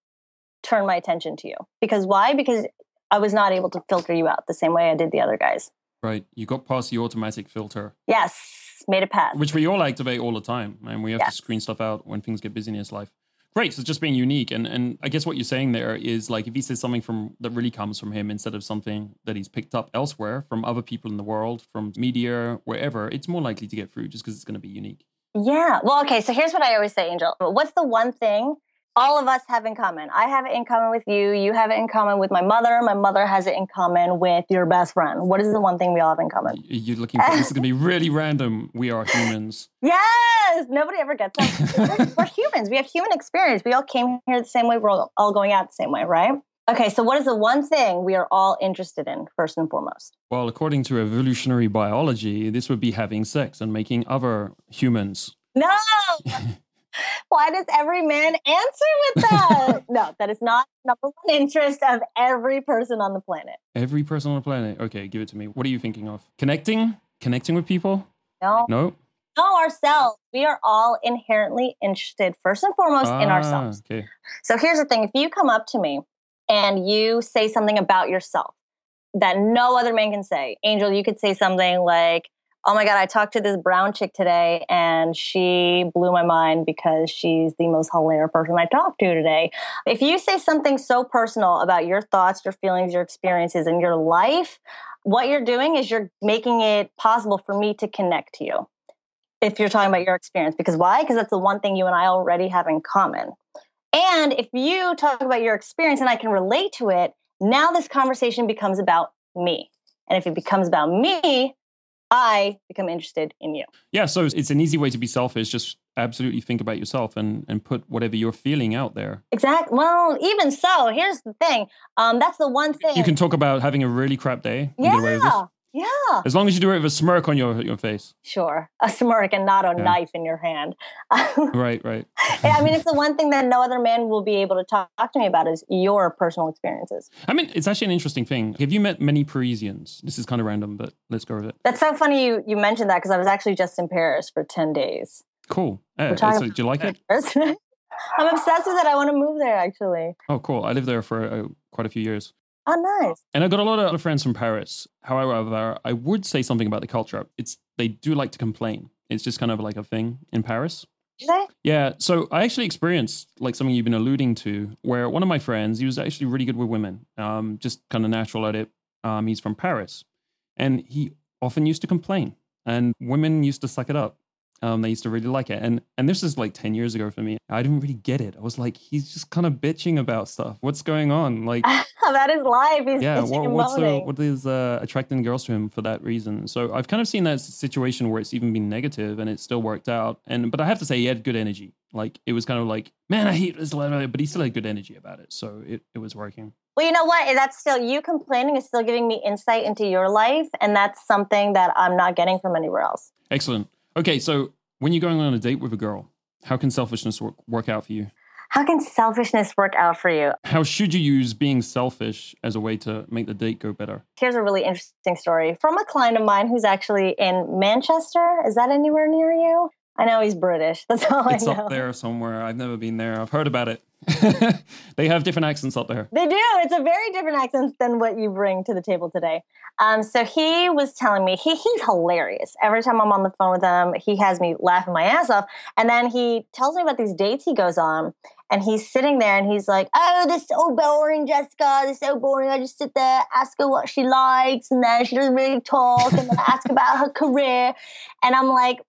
[SPEAKER 2] turn my attention to you. Because why? Because I was not able to filter you out the same way I did the other guys.
[SPEAKER 1] Right. You got past the automatic filter.
[SPEAKER 2] Yes, made it pass.
[SPEAKER 1] Which we all activate all the time. And we have
[SPEAKER 2] yes.
[SPEAKER 1] to screen stuff out when things get busy in his life. Great. So just being unique. And and I guess what you're saying there is like if he says something from that really comes from him instead of something that he's picked up elsewhere from other people in the world, from media, wherever, it's more likely to get through just because it's going to be unique.
[SPEAKER 2] Yeah. Well, okay. So here's what I always say, Angel. What's the one thing all of us have in common. I have it in common with you. You have it in common with my mother. My mother has it in common with your best friend. What is the one thing we all have in common?
[SPEAKER 1] You're looking for this is going to be (laughs) really random. We are humans.
[SPEAKER 2] Yes. Nobody ever gets that. (laughs) we're, we're, humans. We have human experience. We all came here the same way. We're all, all going out the same way, right? Okay, so what is the one thing we are all interested in, first and foremost?
[SPEAKER 1] Well, according to evolutionary biology, this would be having sex and making other humans.
[SPEAKER 2] No! (laughs) Why does every man answer with that? (laughs) no, that is not number one interest of every person on the planet.
[SPEAKER 1] Every person on the planet. Okay, give it to me. What are you thinking of? Connecting? Connecting with people?
[SPEAKER 2] No.
[SPEAKER 1] No.
[SPEAKER 2] No, ourselves. We are all inherently interested, first and foremost,
[SPEAKER 1] ah,
[SPEAKER 2] in ourselves.
[SPEAKER 1] Okay.
[SPEAKER 2] So here's the thing if you come up to me and you say something about yourself that no other man can say, Angel, you could say something like, oh my God, I talked to this brown chick today and she blew my mind because she's the most hilarious person I talked to today. If you say something so personal about your thoughts, your feelings, your experiences, and your life, what you're doing is you're making it possible for me to connect to you. If you're talking about your experience, because why? Because that's the one thing you and I already have in common. And if you talk about your experience and I can relate to it, now this conversation becomes about me. And if it becomes about me, I become interested in you.
[SPEAKER 1] Yeah, so it's an easy way to be selfish. Just absolutely think about yourself and, and put whatever you're feeling out there.
[SPEAKER 2] Exactly. Well, even so, here's the thing. Um, that's the one thing.
[SPEAKER 1] You can talk about having a really crap day.
[SPEAKER 2] Yeah. Yeah.
[SPEAKER 1] As long as you do it with a smirk on your your face.
[SPEAKER 2] Sure. A smirk and not a yeah. knife in your hand. (laughs)
[SPEAKER 1] right, right.
[SPEAKER 2] I mean, it's the one thing that no other man will be able to talk, talk to me about is your personal experiences.
[SPEAKER 1] I mean, it's actually an interesting thing. Have you met many Parisians? This is kind of random, but let's go with it.
[SPEAKER 2] That's so funny you, you mentioned that because I was actually just in Paris for 10 days.
[SPEAKER 1] Cool. Uh, so, do you like it? (laughs)
[SPEAKER 2] I'm obsessed with it. I want to move there actually.
[SPEAKER 1] Oh, cool. I lived there for uh, quite a few years.
[SPEAKER 2] Oh, nice.
[SPEAKER 1] And I've got a lot of friends from Paris. However, I would say something about the culture. It's they do like to complain. It's just kind of like a thing in Paris. Yeah. So I actually experienced like something you've been alluding to, where one of my friends, he was actually really good with women, um, just kind of natural at it. Um, he's from Paris, and he often used to complain, and women used to suck it up. Um, they used to really like it, and and this is like ten years ago for me. I didn't really get it. I was like, he's just kind of bitching about stuff. What's going on? Like (laughs)
[SPEAKER 2] that is life. He's
[SPEAKER 1] yeah.
[SPEAKER 2] What,
[SPEAKER 1] what's the, what is uh, attracting girls to him for that reason? So I've kind of seen that situation where it's even been negative and it still worked out. And but I have to say, he had good energy. Like it was kind of like, man, I hate this letter, but he still had good energy about it. So it, it was working.
[SPEAKER 2] Well, you know what? That's still you complaining is still giving me insight into your life, and that's something that I'm not getting from anywhere else.
[SPEAKER 1] Excellent. Okay, so when you're going on a date with a girl, how can selfishness work, work out for you?
[SPEAKER 2] How can selfishness work out for you?
[SPEAKER 1] How should you use being selfish as a way to make the date go better?
[SPEAKER 2] Here's a really interesting story from a client of mine who's actually in Manchester. Is that anywhere near you? I know he's British. (laughs) That's all
[SPEAKER 1] it's
[SPEAKER 2] I know.
[SPEAKER 1] It's up there somewhere. I've never been there. I've heard about it. (laughs) they have different accents up there.
[SPEAKER 2] They do. It's a very different accent than what you bring to the table today. Um, so he was telling me he he's hilarious. Every time I'm on the phone with him, he has me laughing my ass off. And then he tells me about these dates he goes on. And he's sitting there and he's like, Oh, this is so boring, Jessica. This is so boring. I just sit there, ask her what she likes, and then she doesn't really talk, and then ask about her career. And I'm like,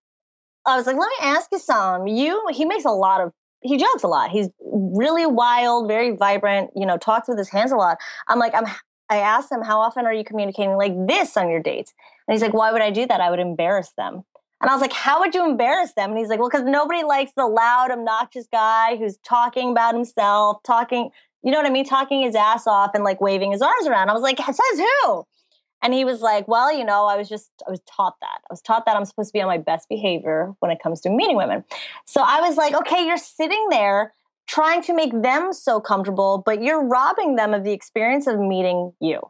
[SPEAKER 2] I was like, let me ask you some. You, he makes a lot of he jokes a lot. He's really wild, very vibrant, you know, talks with his hands a lot. I'm like, I'm I asked him, how often are you communicating like this on your dates? And he's like, why would I do that? I would embarrass them. And I was like, how would you embarrass them? And he's like, well, because nobody likes the loud, obnoxious guy who's talking about himself, talking, you know what I mean? Talking his ass off and like waving his arms around. I was like, says who? And he was like, Well, you know, I was just, I was taught that. I was taught that I'm supposed to be on my best behavior when it comes to meeting women. So I was like, Okay, you're sitting there trying to make them so comfortable, but you're robbing them of the experience of meeting you.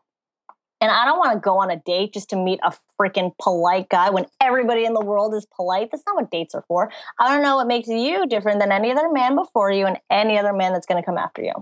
[SPEAKER 2] And I don't want to go on a date just to meet a freaking polite guy when everybody in the world is polite. That's not what dates are for. I don't know what makes you different than any other man before you and any other man that's going to come after you.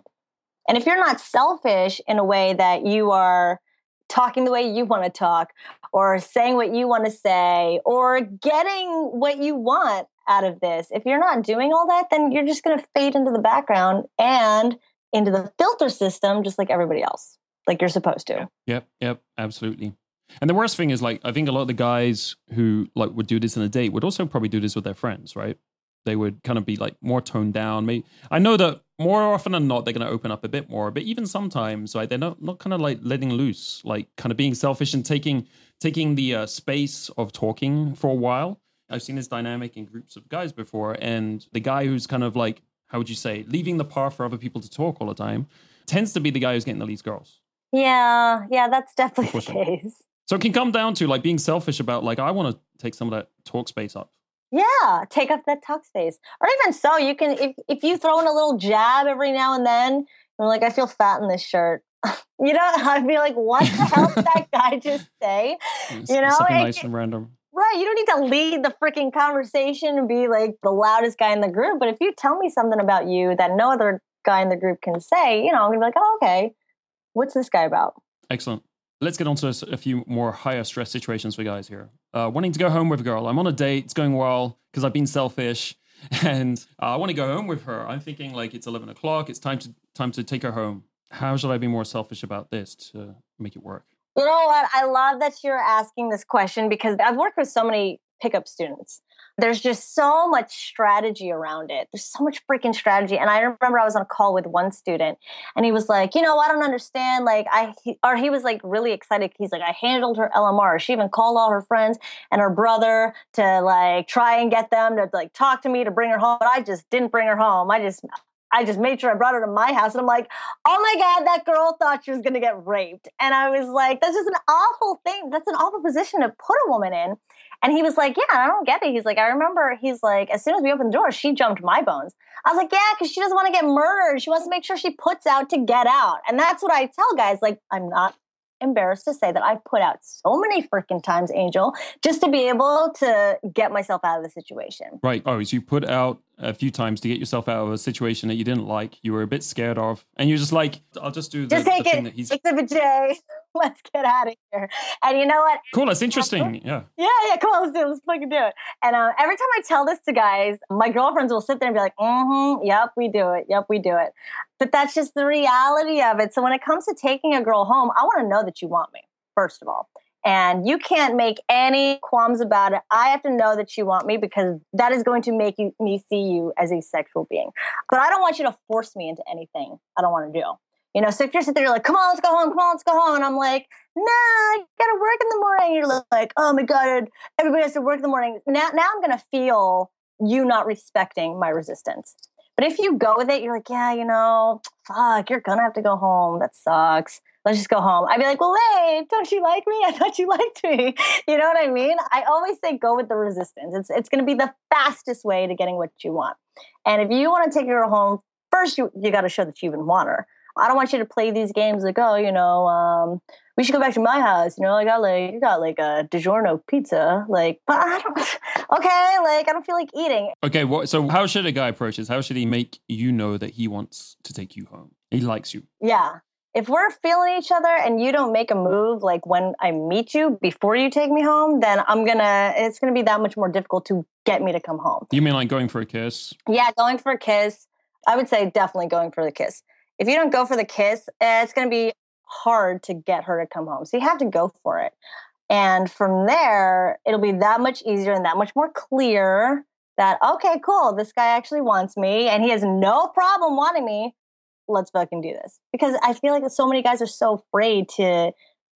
[SPEAKER 2] And if you're not selfish in a way that you are talking the way you want to talk or saying what you want to say or getting what you want out of this, if you're not doing all that, then you're just going to fade into the background and into the filter system just like everybody else, like you're supposed to.
[SPEAKER 1] Yep, yep, absolutely. And the worst thing is like I think a lot of the guys who like would do this in a date would also probably do this with their friends, right? They would kind of be like more toned down. Maybe I know that more often than not they're going to open up a bit more, but even sometimes, right, they're not not kind of like letting loose, like kind of being selfish and taking taking the uh, space of talking for a while. I've seen this dynamic in groups of guys before, and the guy who's kind of like how would you say leaving the path for other people to talk all the time tends to be the guy who's getting the least girls.
[SPEAKER 2] Yeah, yeah, that's definitely the case.
[SPEAKER 1] So it can come down to like being selfish about like I want to take some of that talk space up.
[SPEAKER 2] Yeah, take up that talk space. Or even so, you can if if you throw in a little jab every now and then, you're like, I feel fat in this shirt. (laughs) you know, (laughs) I'd be like, what the hell did that (laughs) guy just say? You know,
[SPEAKER 1] something nice and random.
[SPEAKER 2] Right. You don't need to lead the freaking conversation and be like the loudest guy in the group. But if you tell me something about you that no other guy in the group can say, you know, I'm gonna be like, oh, okay. What's this guy about?
[SPEAKER 1] Excellent. Let's get on to a few more higher stress situations for guys here. Uh, wanting to go home with a girl. I'm on a date. It's going well because I've been selfish, (laughs) and uh, I want to go home with her. I'm thinking like it's 11 o'clock. It's time to time to take her home. How should I be more selfish about this to make it work?
[SPEAKER 2] You know what? I love that you're asking this question because I've worked with so many pickup students. There's just so much strategy around it. There's so much freaking strategy. And I remember I was on a call with one student and he was like, you know, I don't understand. Like, I, he, or he was like really excited. He's like, I handled her LMR. She even called all her friends and her brother to like try and get them to like talk to me to bring her home. But I just didn't bring her home. I just, I just made sure I brought her to my house. And I'm like, oh my God, that girl thought she was going to get raped. And I was like, that's just an awful thing. That's an awful position to put a woman in. And he was like, yeah, I don't get it. He's like, I remember, he's like, as soon as we opened the door, she jumped my bones. I was like, yeah, because she doesn't want to get murdered. She wants to make sure she puts out to get out. And that's what I tell guys. Like, I'm not embarrassed to say that I've put out so many freaking times, Angel, just to be able to get myself out of the situation.
[SPEAKER 1] Right. Oh, so you put out a few times to get yourself out of a situation that you didn't like, you were a bit scared of, and you're just like, I'll just do the,
[SPEAKER 2] Just
[SPEAKER 1] the
[SPEAKER 2] take
[SPEAKER 1] thing
[SPEAKER 2] it,
[SPEAKER 1] that he's.
[SPEAKER 2] Exhibit J. (laughs) Let's get out of here. And you know what?
[SPEAKER 1] Cool. That's interesting. Yeah.
[SPEAKER 2] Yeah, yeah, come on, let's do it. Let's fucking do it. And uh, every time I tell this to guys, my girlfriends will sit there and be like, mm-hmm, yep, we do it. Yep, we do it. But that's just the reality of it. So when it comes to taking a girl home, I want to know that you want me, first of all. And you can't make any qualms about it. I have to know that you want me because that is going to make you, me see you as a sexual being. But I don't want you to force me into anything I don't want to do. You know, so if you're sitting there, you're like, come on, let's go home, come on, let's go home. And I'm like, nah, I gotta work in the morning. You're like, oh my God, everybody has to work in the morning. Now, now I'm gonna feel you not respecting my resistance. But if you go with it, you're like, yeah, you know, fuck, you're gonna have to go home. That sucks. Let's just go home. I'd be like, well, wait, don't you like me? (laughs) I thought you liked me. You know what I mean? I always say go with the resistance. It's it's gonna be the fastest way to getting what you want. And if you want to take her home, first you you got to show that you even want her. I don't want you to play these games like, oh, you know, um, we should go back to my house. You know, I got like, you got like a DiGiorno pizza. Like, but I don't, (laughs) okay, like, I don't feel like eating.
[SPEAKER 1] Okay. What? So how should a guy approach this? How should he make you know that he wants to take you home? He likes you.
[SPEAKER 2] Yeah. If we're feeling each other and you don't make a move like when I meet you before you take me home, then I'm gonna, it's gonna be that much more difficult to get me to come home.
[SPEAKER 1] You mean like going for a kiss?
[SPEAKER 2] Yeah, going for a kiss. I would say definitely going for the kiss. If you don't go for the kiss, eh, it's going to be hard to get her to come home. So you have to go for it. And from there, it'll be that much easier and that much more clear that, okay, cool, this guy actually wants me and he has no problem wanting me. Let's fucking do this. Because I feel like so many guys are so afraid to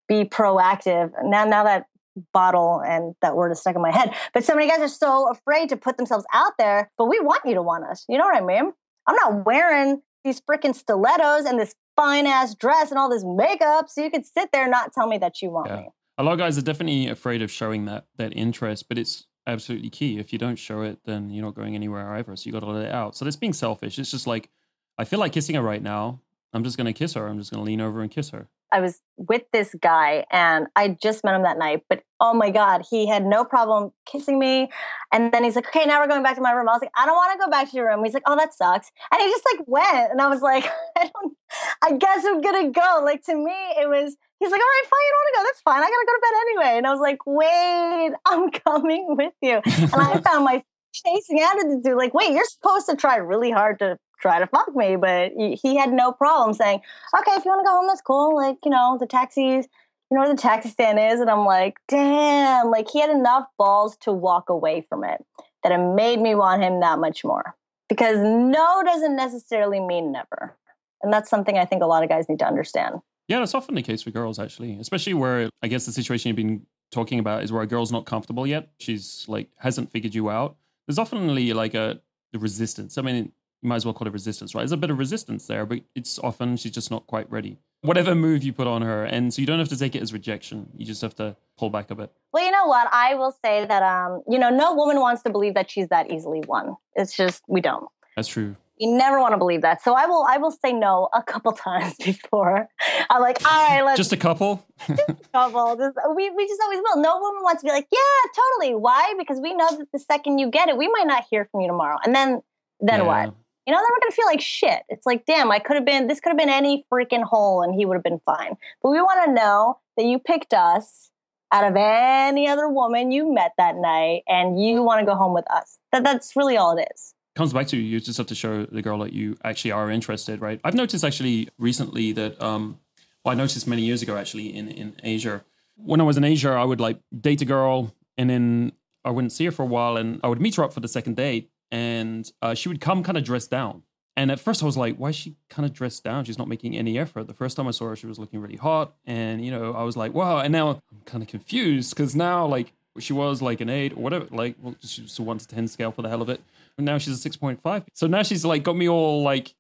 [SPEAKER 2] be proactive. Now, now that bottle and that word is stuck in my head, but so many guys are so afraid to put themselves out there, but we want you to want us. You know what I mean? I'm not wearing these freaking stilettos and this fine ass dress and all this makeup so you could sit there and not tell me that you want
[SPEAKER 1] Yeah.
[SPEAKER 2] me.
[SPEAKER 1] A lot of guys are definitely afraid of showing that that interest, but it's absolutely key. If you don't show it, then you're not going anywhere either. So you got to let it out. So that's being selfish. It's just like I feel like kissing her right now. I'm just gonna kiss her. I'm just gonna lean over and kiss her.
[SPEAKER 2] I was with this guy and I just met him that night, but oh my God, he had no problem kissing me. And then he's like, okay, now we're going back to my room. I was like, I don't want to go back to your room. He's like, oh, that sucks. And he just like went. And I was like, (laughs) I don't, I guess I'm going to go. Like to me, it was, he's like, all right, fine, you don't want to go. That's fine. I got to go to bed anyway. And I was like, wait, (laughs) I'm coming with you. And I (laughs) found my chasing attitude like, wait, you're supposed to try really hard to try to fuck me, but he had no problem saying, okay, if you want to go home, that's cool. Like, you know, the taxis, you know where the taxi stand is? And I'm like, damn, like he had enough balls to walk away from it that it made me want him that much more. Because no doesn't necessarily mean never. And that's something I think a lot of guys need to understand.
[SPEAKER 1] Yeah, that's often the case for girls, actually, especially where I guess the situation you've been talking about is where a girl's not comfortable yet. She's like, hasn't figured you out. There's often like a resistance. I mean, you might as well call it resistance, right? There's a bit of resistance there, but it's often she's just not quite ready. Whatever move you put on her, and so you don't have to take it as rejection. You just have to pull back a bit.
[SPEAKER 2] Well, you know what? I will say that um, you know, no woman wants to believe that she's that easily won. It's just we don't.
[SPEAKER 1] That's true.
[SPEAKER 2] You never want to believe that. So I will I will say no a couple (laughs) times before. I'm like, all right, let's
[SPEAKER 1] just a couple.
[SPEAKER 2] just a couple. (laughs) Just, we we just always will. No woman wants to be like, yeah, totally. Why? Because we know that the second you get it, we might not hear from you tomorrow. And then then yeah. what? You know, then we're gonna feel like shit. It's like, damn, I could have been, this could have been any freaking hole and he would have been fine. But we wanna know that you picked us out of any other woman you met that night and you wanna go home with us. That, that's really all it is.
[SPEAKER 1] Comes back to you. you just have to show the girl that you actually are interested, right? I've noticed actually recently that, um, well, I noticed many years ago actually in, in Asia. When I was in Asia, I would like date a girl and then I wouldn't see her for a while and I would meet her up for the second date and uh, she would come kind of dressed down. And at first, I was like, why is she kind of dressed down? She's not making any effort. The first time I saw her, she was looking really hot. And, you know, I was like, wow. And now I'm kind of confused because now, like, she was like an eight or whatever, like, well, she's a one to 10 scale for the hell of it. And now she's a 6.5. So now she's like, got me all like,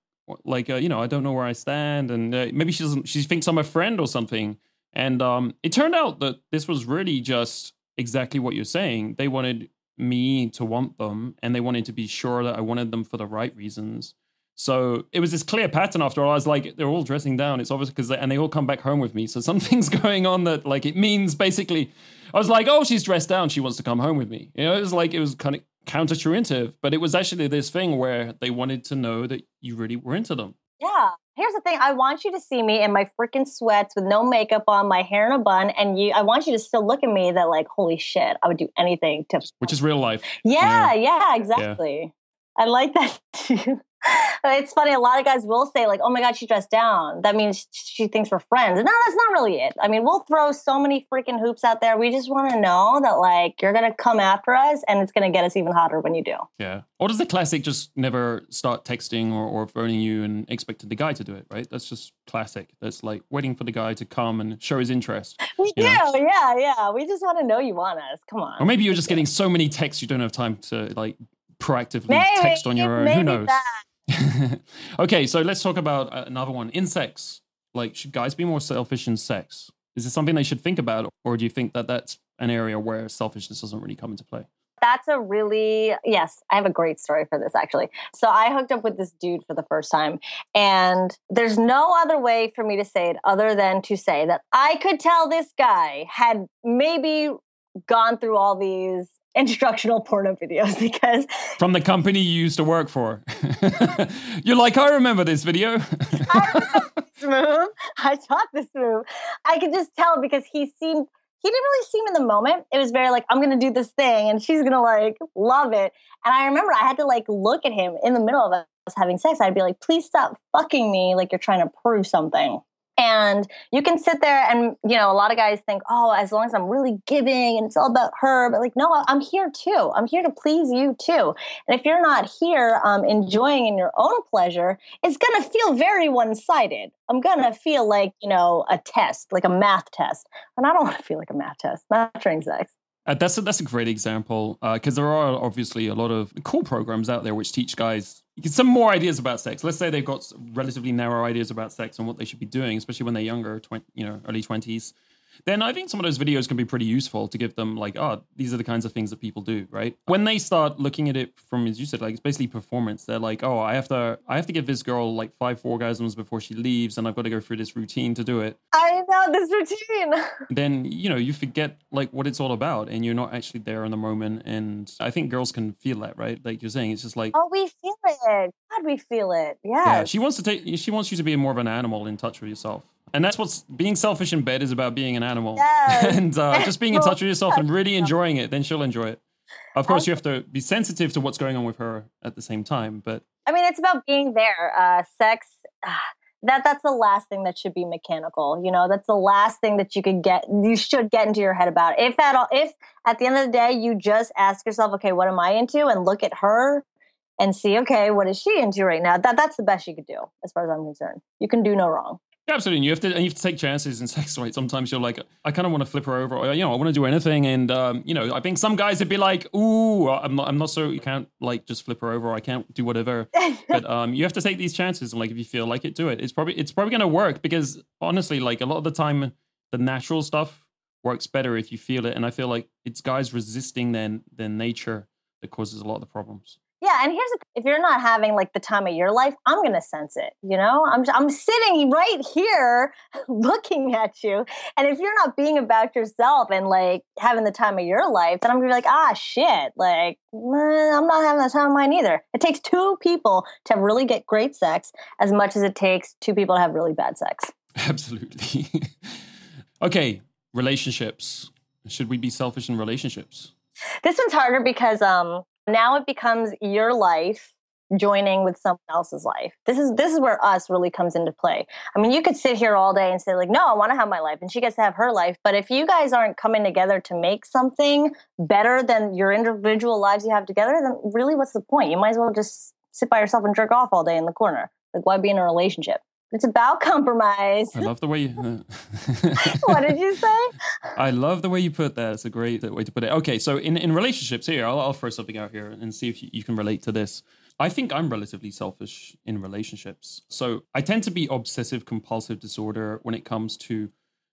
[SPEAKER 1] like, uh, you know, I don't know where I stand. And uh, maybe she doesn't, she thinks I'm a friend or something. And um, it turned out that this was really just exactly what you're saying. They wanted me to want them and they wanted to be sure that I wanted them for the right reasons. So it was this clear pattern after all. I was like, they're all dressing down. It's obvious because, and they all come back home with me. So (laughs) something's going on that, like, it means basically, I was like, oh, she's dressed down. She wants to come home with me. You know, it was like, it was kind of counterintuitive, but it was actually this thing where they wanted to know that you really were into them.
[SPEAKER 2] Yeah. Here's the thing. I want you to see me in my freaking sweats with no makeup on, my hair in a bun, and you I want you to still look at me that like, holy shit, I would do anything to
[SPEAKER 1] Which is real life.
[SPEAKER 2] Yeah, yeah, yeah exactly. I like that (laughs) too. it's funny. A lot of guys will say like, "Oh my god, she dressed down." That means she thinks we're friends. No, that's not really it. I mean, we'll throw so many freaking hoops out there. We just want to know that like you're gonna come after us, and it's gonna get us even hotter when you do.
[SPEAKER 1] Yeah. Or does the classic just never start texting or, or phoning you and expecting the guy to do it? Right. That's just classic. That's like waiting for the guy to come and show his interest.
[SPEAKER 2] We do. Know? Yeah, yeah. We just want to know you want us. Come on.
[SPEAKER 1] Or maybe you're just getting so many texts you don't have time to like proactively maybe, text on your own. Who knows? (laughs) Okay, so let's talk about uh, another one. In sex, like, should guys be more selfish in sex? Is it something they should think about, or do you think that that's an area where selfishness doesn't really come into play?
[SPEAKER 2] That's a really, yes, I have a great story for this actually. So I hooked up with this dude for the first time, and there's no other way for me to say it other than to say that I could tell this guy had maybe gone through all these instructional porno videos (laughs) because
[SPEAKER 1] from the company you used to work for. (laughs) You're like, I remember this video. (laughs)
[SPEAKER 2] I remember this move. I taught this move. I could just tell because he seemed he didn't really seem in the moment. It was very like, I'm gonna do this thing and she's gonna like love it. And I remember I had to like look at him in the middle of us having sex. I'd be like, please stop fucking me like you're trying to prove something. And you can sit there and, you know, a lot of guys think, oh, as long as I'm really giving and it's all about her. But like, no, I'm here too. I'm here to please you too. And if you're not here um, enjoying in your own pleasure, it's going to feel very one sided. I'm going to feel like, you know, a test, like a math test. And I don't (laughs) want to feel like a math test, not during sex.
[SPEAKER 1] Uh, that's a, that's a great example because uh, there are obviously a lot of cool programs out there which teach guys some more ideas about sex. Let's say they've got relatively narrow ideas about sex and what they should be doing, especially when they're younger, 20, you know, early twenties. Then I think some of those videos can be pretty useful to give them like, oh, these are the kinds of things that people do, right? When they start looking at it from, as you said, like it's basically performance. They're like, oh, I have to, I have to give this girl like five orgasms before she leaves, and I've got to go through this routine to do it.
[SPEAKER 2] I know this routine. (laughs)
[SPEAKER 1] then you know you forget like what it's all about, and you're not actually there in the moment. And I think girls can feel that, right? Like you're saying, it's just like,
[SPEAKER 2] oh, we feel it. God, we feel it. Yes.
[SPEAKER 1] Yeah. She wants to take. She wants you to be more of an animal in touch with yourself. And that's what's being selfish in bed is about being an animal
[SPEAKER 2] Yes. (laughs)
[SPEAKER 1] and uh, just being in touch with yourself and really enjoying it. Then she'll enjoy it. Of course, you have to be sensitive to what's going on with her at the same time. But
[SPEAKER 2] I mean, it's about being there. Uh, sex. ah, that that's the last thing that should be mechanical. You know, that's the last thing that you could get. You should get into your head about. If at all, if at the end of the day you just ask yourself, okay, what am I into, and look at her and see, okay, what is she into right now? That that's the best you could do, as far as I'm concerned. You can do no wrong.
[SPEAKER 1] Yeah, absolutely, and you have to and you have to take chances in (laughs) sex. Right? Sometimes you're like, I kind of want to flip her over, or you know, I want to do anything. And um, you know, I think some guys would be like, ooh, I'm not, I'm not so you can't like just flip her over. I can't do whatever. (laughs) but um, you have to take these chances and like if you feel like it do it it's probably it's probably going to work because honestly like a lot of the time the natural stuff works better if you feel it and i feel like it's guys resisting their their nature that causes a lot of the problems
[SPEAKER 2] Yeah, and here's the, if you're not having like the time of your life, I'm gonna sense it. You know, I'm I'm sitting right here (laughs) looking at you, and if you're not being about yourself and like having the time of your life, then I'm gonna be like, ah, shit, like I'm not having the time of mine either. It takes two people to really get great sex as much as it takes two people to have really bad sex. (laughs)
[SPEAKER 1] absolutely (laughs) okay relationships should we be selfish in relationships
[SPEAKER 2] This one's harder because um now it becomes your life joining with someone else's life. This is this is where us really comes into play. I mean, you could sit here all day and say like, "No, I want to have my life," and she gets to have her life. But if you guys aren't coming together to make something better than your individual lives you have together, then really, what's the point? You might as well just sit by yourself and jerk off all day in the corner. Like, why be in a relationship? It's about compromise.
[SPEAKER 1] i love the way you uh, (laughs)
[SPEAKER 2] what did you say? (laughs)
[SPEAKER 1] I love the way you put that. It's a great uh, way to put it. Okay, so in, in relationships, here, I'll, I'll throw something out here and see if you, you can relate to this. I think I'm relatively selfish in relationships. So I tend to be obsessive compulsive disorder when it comes to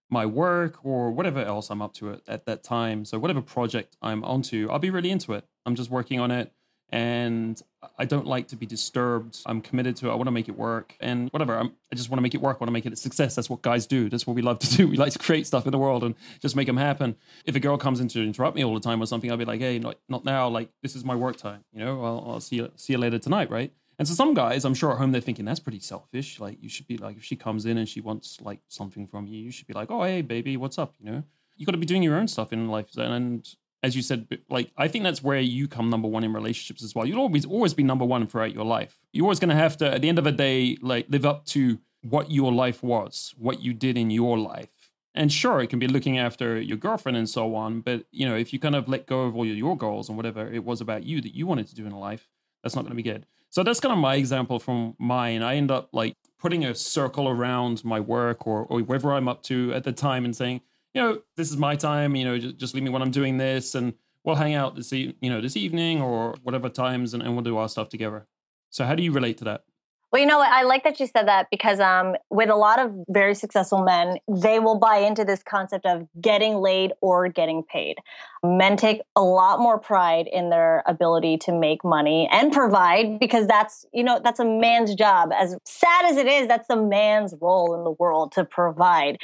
[SPEAKER 1] my work or whatever else I'm up to at, at that time. So whatever project I'm onto, I'll be really into it. I'm just working on it and I don't like to be disturbed. I'm committed to it. I want to make it work and whatever. I'm, I just want to make it work. I want to make it a success. That's what guys do. That's what we love to do. (laughs) We like to create stuff in the world and just make them happen. If a girl comes in to interrupt me all the time or something, I'll be like, hey, not, not now. Like, this is my work time. You know, I'll, I'll see, you, see you later tonight, right? And so some guys, I'm sure at home, they're thinking that's pretty selfish. Like, you should be like, if she comes in and she wants like something from you, you should be like, oh, hey, baby, what's up? You know, you got to be doing your own stuff in life. And as you said, like I think that's where you come number one in relationships as well. You'll always always be number one throughout your life. You're always going to have to, at the end of the day, like live up to what your life was, what you did in your life. And sure, it can be looking after your girlfriend and so on. But you know, if you kind of let go of all your, your goals and whatever it was about you that you wanted to do in life, that's not going to be good. So that's kind of my example from mine. I end up like putting a circle around my work or, or I'm up to at the time and saying, you know, this is my time. You know, just, just leave me when I'm doing this, and we'll hang out this e- you know this evening or whatever times, and, and we'll do our stuff together. So how do you relate to that?
[SPEAKER 2] Well, you know what? I like that you said that because um, with a lot of very successful men, they will buy into this concept of getting laid or getting paid. Men take a lot more pride in their ability to make money and provide because that's, you know, that's a man's job. As sad as it is, that's a man's role in the world to provide.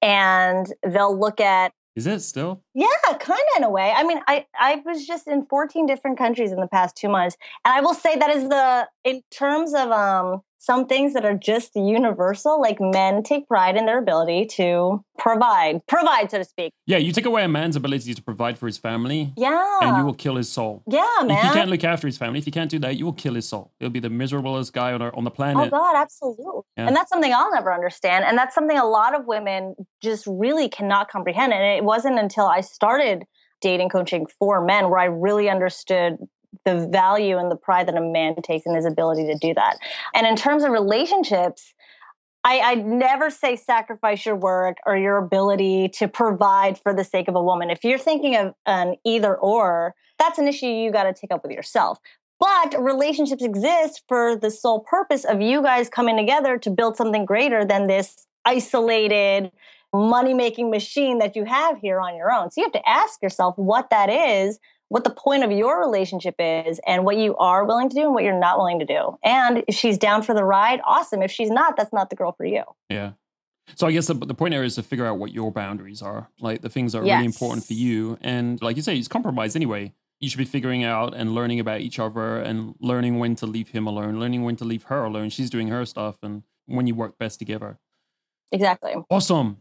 [SPEAKER 2] And they'll look at
[SPEAKER 1] Is it still?
[SPEAKER 2] yeah, kind of in a way. I mean, I I was just in 14 different countries in the past 2 months, and I will say that is the in terms of um some things that are just universal, like men take pride in their ability to provide, provide so to speak.
[SPEAKER 1] Yeah, you take away a man's ability to provide for his family,
[SPEAKER 2] Yeah.
[SPEAKER 1] and you will kill his soul.
[SPEAKER 2] yeah,
[SPEAKER 1] man. If
[SPEAKER 2] man.
[SPEAKER 1] can't look after his family, if he can't do that, you will kill his soul. He'll be the miserablest guy on, our, on the
[SPEAKER 2] oh,
[SPEAKER 1] planet. Oh.
[SPEAKER 2] God, absolutely.
[SPEAKER 1] Yeah.
[SPEAKER 2] And that's something I'll never understand. And that's something a lot of women just really cannot comprehend. And it wasn't until I started dating coaching for men where I really understood the value and the pride that a man takes in his ability to do that. And in terms of relationships, I, I never say sacrifice your work or your ability to provide for the sake of a woman. If you're thinking of an either or, that's an issue you got to take up with yourself. But relationships exist for the sole purpose of you guys coming together to build something greater than this isolated money making machine that you have here on your own. So you have to ask yourself what that is, what the point of your relationship is, and what you are willing to do and what you're not willing to do. And if she's down for the ride, awesome. If she's not, that's not the girl for you.
[SPEAKER 1] Yeah. So I guess the, the point there is to figure out what your boundaries are, like the things that are
[SPEAKER 2] Yes.
[SPEAKER 1] really important for you. And like you say, it's compromise anyway. You should be figuring out and learning about each other and learning when to leave him alone, learning when to leave her alone. She's doing her stuff and when you work best together.
[SPEAKER 2] Exactly.
[SPEAKER 1] Awesome.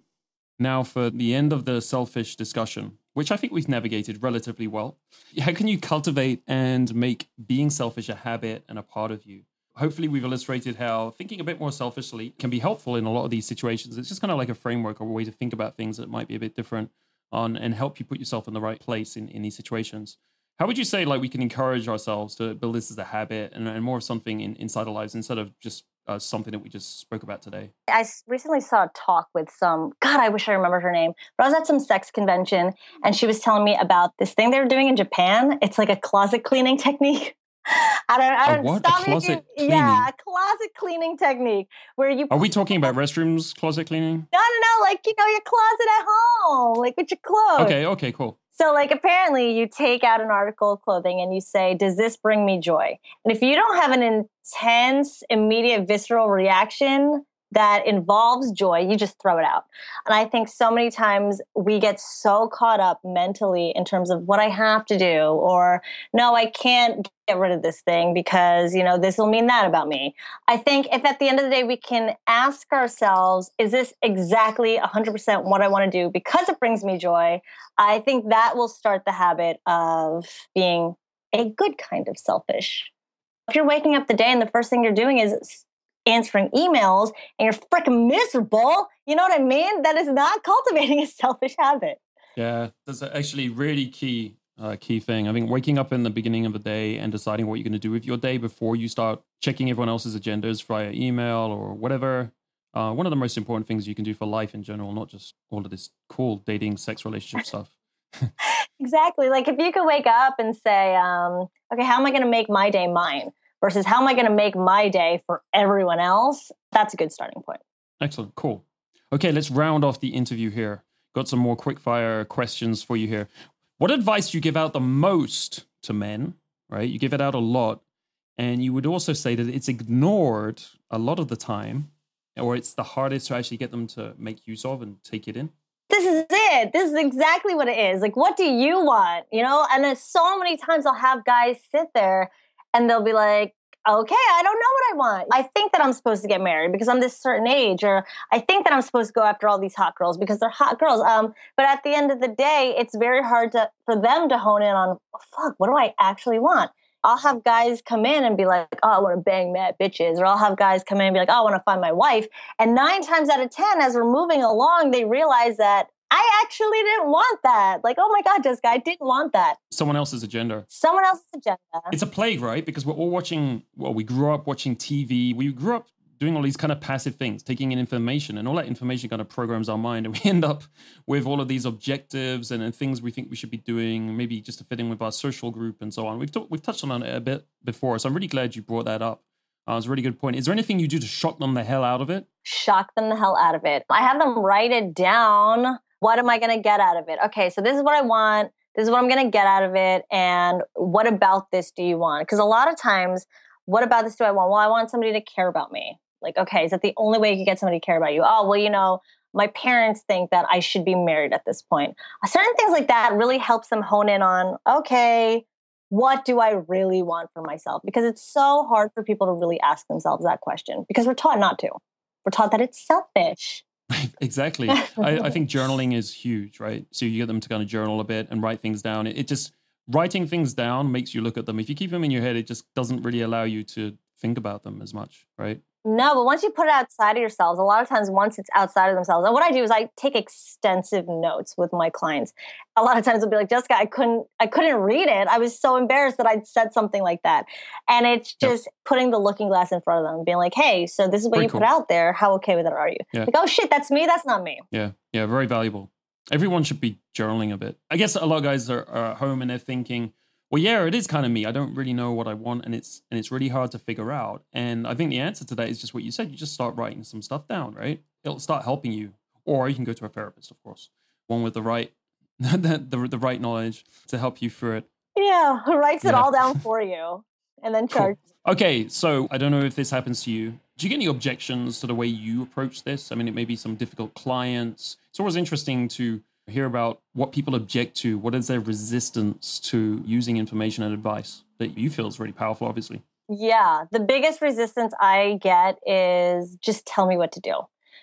[SPEAKER 1] Now for the end of the selfish discussion, which I think we've navigated relatively well. How can you cultivate and make being selfish a habit and a part of you? Hopefully, we've illustrated how thinking a bit more selfishly can be helpful in a lot of these situations. It's just kind of like a framework or a way to think about things that might be a bit different on and help you put yourself in the right place in, in these situations. How would you say like we can encourage ourselves to build this as a habit and, and more of something in, inside our lives instead of just uh, something that we just spoke about today?
[SPEAKER 2] I recently saw a talk with some, God, I wish I remember her name, but I was at some sex convention and she was telling me about this thing they were doing in Japan. It's like a closet cleaning technique. (laughs) I don't, I don't, stop me if
[SPEAKER 1] closet
[SPEAKER 2] you- Yeah, a closet cleaning technique where you.
[SPEAKER 1] Are we talking about restrooms, closet cleaning?
[SPEAKER 2] No, no, no, like, you know, your closet at home, like with your clothes.
[SPEAKER 1] Okay, okay, cool.
[SPEAKER 2] So, like, apparently, you take out an article of clothing and you say, Does this bring me joy? And if you don't have an intense, immediate, visceral reaction that involves joy, you just throw it out. And I think so many times we get so caught up mentally in terms of what I have to do, or no, I can't get rid of this thing because, you know, this will mean that about me. I think if at the end of the day we can ask ourselves, Is this exactly 100% what I want to do because it brings me joy? I think that will start the habit of being a good kind of selfish. If you're waking up the day and the first thing you're doing is answering emails and you're freaking miserable, you know what I mean? That is not (laughs) cultivating a selfish habit.
[SPEAKER 1] Yeah, that's actually really key uh, key thing. I think waking up in the beginning of the day and deciding what you're going to do with your day before you start checking everyone else's agendas via email or whatever. Uh, one of the most important things you can do for life in general, not just all of this cool dating, sex, relationship (laughs) stuff. (laughs)
[SPEAKER 2] Exactly. Like if you could wake up and say, um, okay, how am I going to make my day mine versus how am I going to make my day for everyone else? That's a good starting point.
[SPEAKER 1] Excellent, cool. Okay, let's round off the interview here. Got some more quick fire questions for you here. What advice do you give out the most to men? Right, you give it out a lot, and you would also say that it's ignored a lot of the time, or it's the hardest to actually get them to make use of and take it in.
[SPEAKER 2] this is it. This is exactly what it is. Like, what do you want? You know? And then so many times I'll have guys sit there and they'll be like, okay, I don't know what I want. I think that I'm supposed to get married because I'm this certain age, or I think that I'm supposed to go after all these hot girls because they're hot girls. Um, but at the end of the day, it's very hard to for them to hone in on, fuck, what do I actually want? I'll have guys come in and be like, oh, I want to bang mad bitches. Or I'll have guys come in and be like, oh, I want to find my wife. And nine times out of 10, as we're moving along, they realize that I actually didn't want that. Like, oh my God, Jessica, I didn't want that.
[SPEAKER 1] Someone else's agenda.
[SPEAKER 2] Someone else's agenda.
[SPEAKER 1] It's a plague, right? Because we're all watching, well, we grew up watching TV. We grew up doing all these kind of passive things, taking in information, and all that information kind of programs our mind. And we (laughs) end up with all of these objectives and, and things we think we should be doing, maybe just to fit in with our social group and so on. We've, we've touched on it a bit before. So I'm really glad you brought that up. Uh, it's a really good point. Is there anything you do to shock them the hell out of it?
[SPEAKER 2] shock them the hell out of it. I have them write it down. What am I going to get out of it? Okay, so this is what I want. This is what I'm going to get out of it. And what about this do you want? Because a lot of times, what about this do I want? Well, I want somebody to care about me. Like, okay, is that the only way you can get somebody to care about you? Oh, well, you know, my parents think that I should be married at this point. Uh, certain things like that really helps them hone in on, okay, what do I really want for myself? Because it's so hard for people to really ask themselves that question because we're taught not to. We're taught that it's selfish. (laughs)
[SPEAKER 1] exactly. I, I think (laughs) journaling is huge, right? So you get them to kind of journal a bit and write things down. It, it just writing things down makes you look at them. If you keep them in your head, it just doesn't really allow you to think about them as much, right?
[SPEAKER 2] No, but once you put it outside of yourselves, a lot of times once it's outside of themselves, and what I do is I take extensive notes with my clients. A lot of times they'll be like, Jessica, I couldn't I couldn't read it. I was so embarrassed that I'd said something like that. And it's
[SPEAKER 1] Yep.
[SPEAKER 2] just putting the looking glass in front of them, being like, hey, so this is what
[SPEAKER 1] Very
[SPEAKER 2] you
[SPEAKER 1] cool.
[SPEAKER 2] put out there. How okay with it are you?
[SPEAKER 1] Yeah.
[SPEAKER 2] Like, oh shit, that's me, that's not me.
[SPEAKER 1] Yeah, yeah, very valuable. Everyone should be journaling a bit. I guess a lot of guys are, are at home and they're thinking, well, yeah, it is kind of me. I don't really know what I want, and it's and it's really hard to figure out. And I think the answer to that is just what you said. You just start writing some stuff down, right? It'll start helping you. or you can go to a therapist, of course, one with the right (laughs) the, the, the right knowledge to help you through it.
[SPEAKER 2] Yeah, who (laughs) writes it all down (laughs) for you and then charge.
[SPEAKER 1] Cool. Okay, so I don't know if this happens to you. Do you get any objections to the way you approach this? I mean, it may be some difficult clients. It's always interesting to hear about what people object to. What is their resistance to using information and advice that you feel is really powerful, obviously?
[SPEAKER 2] Yeah, the biggest resistance I get is just tell me what to do.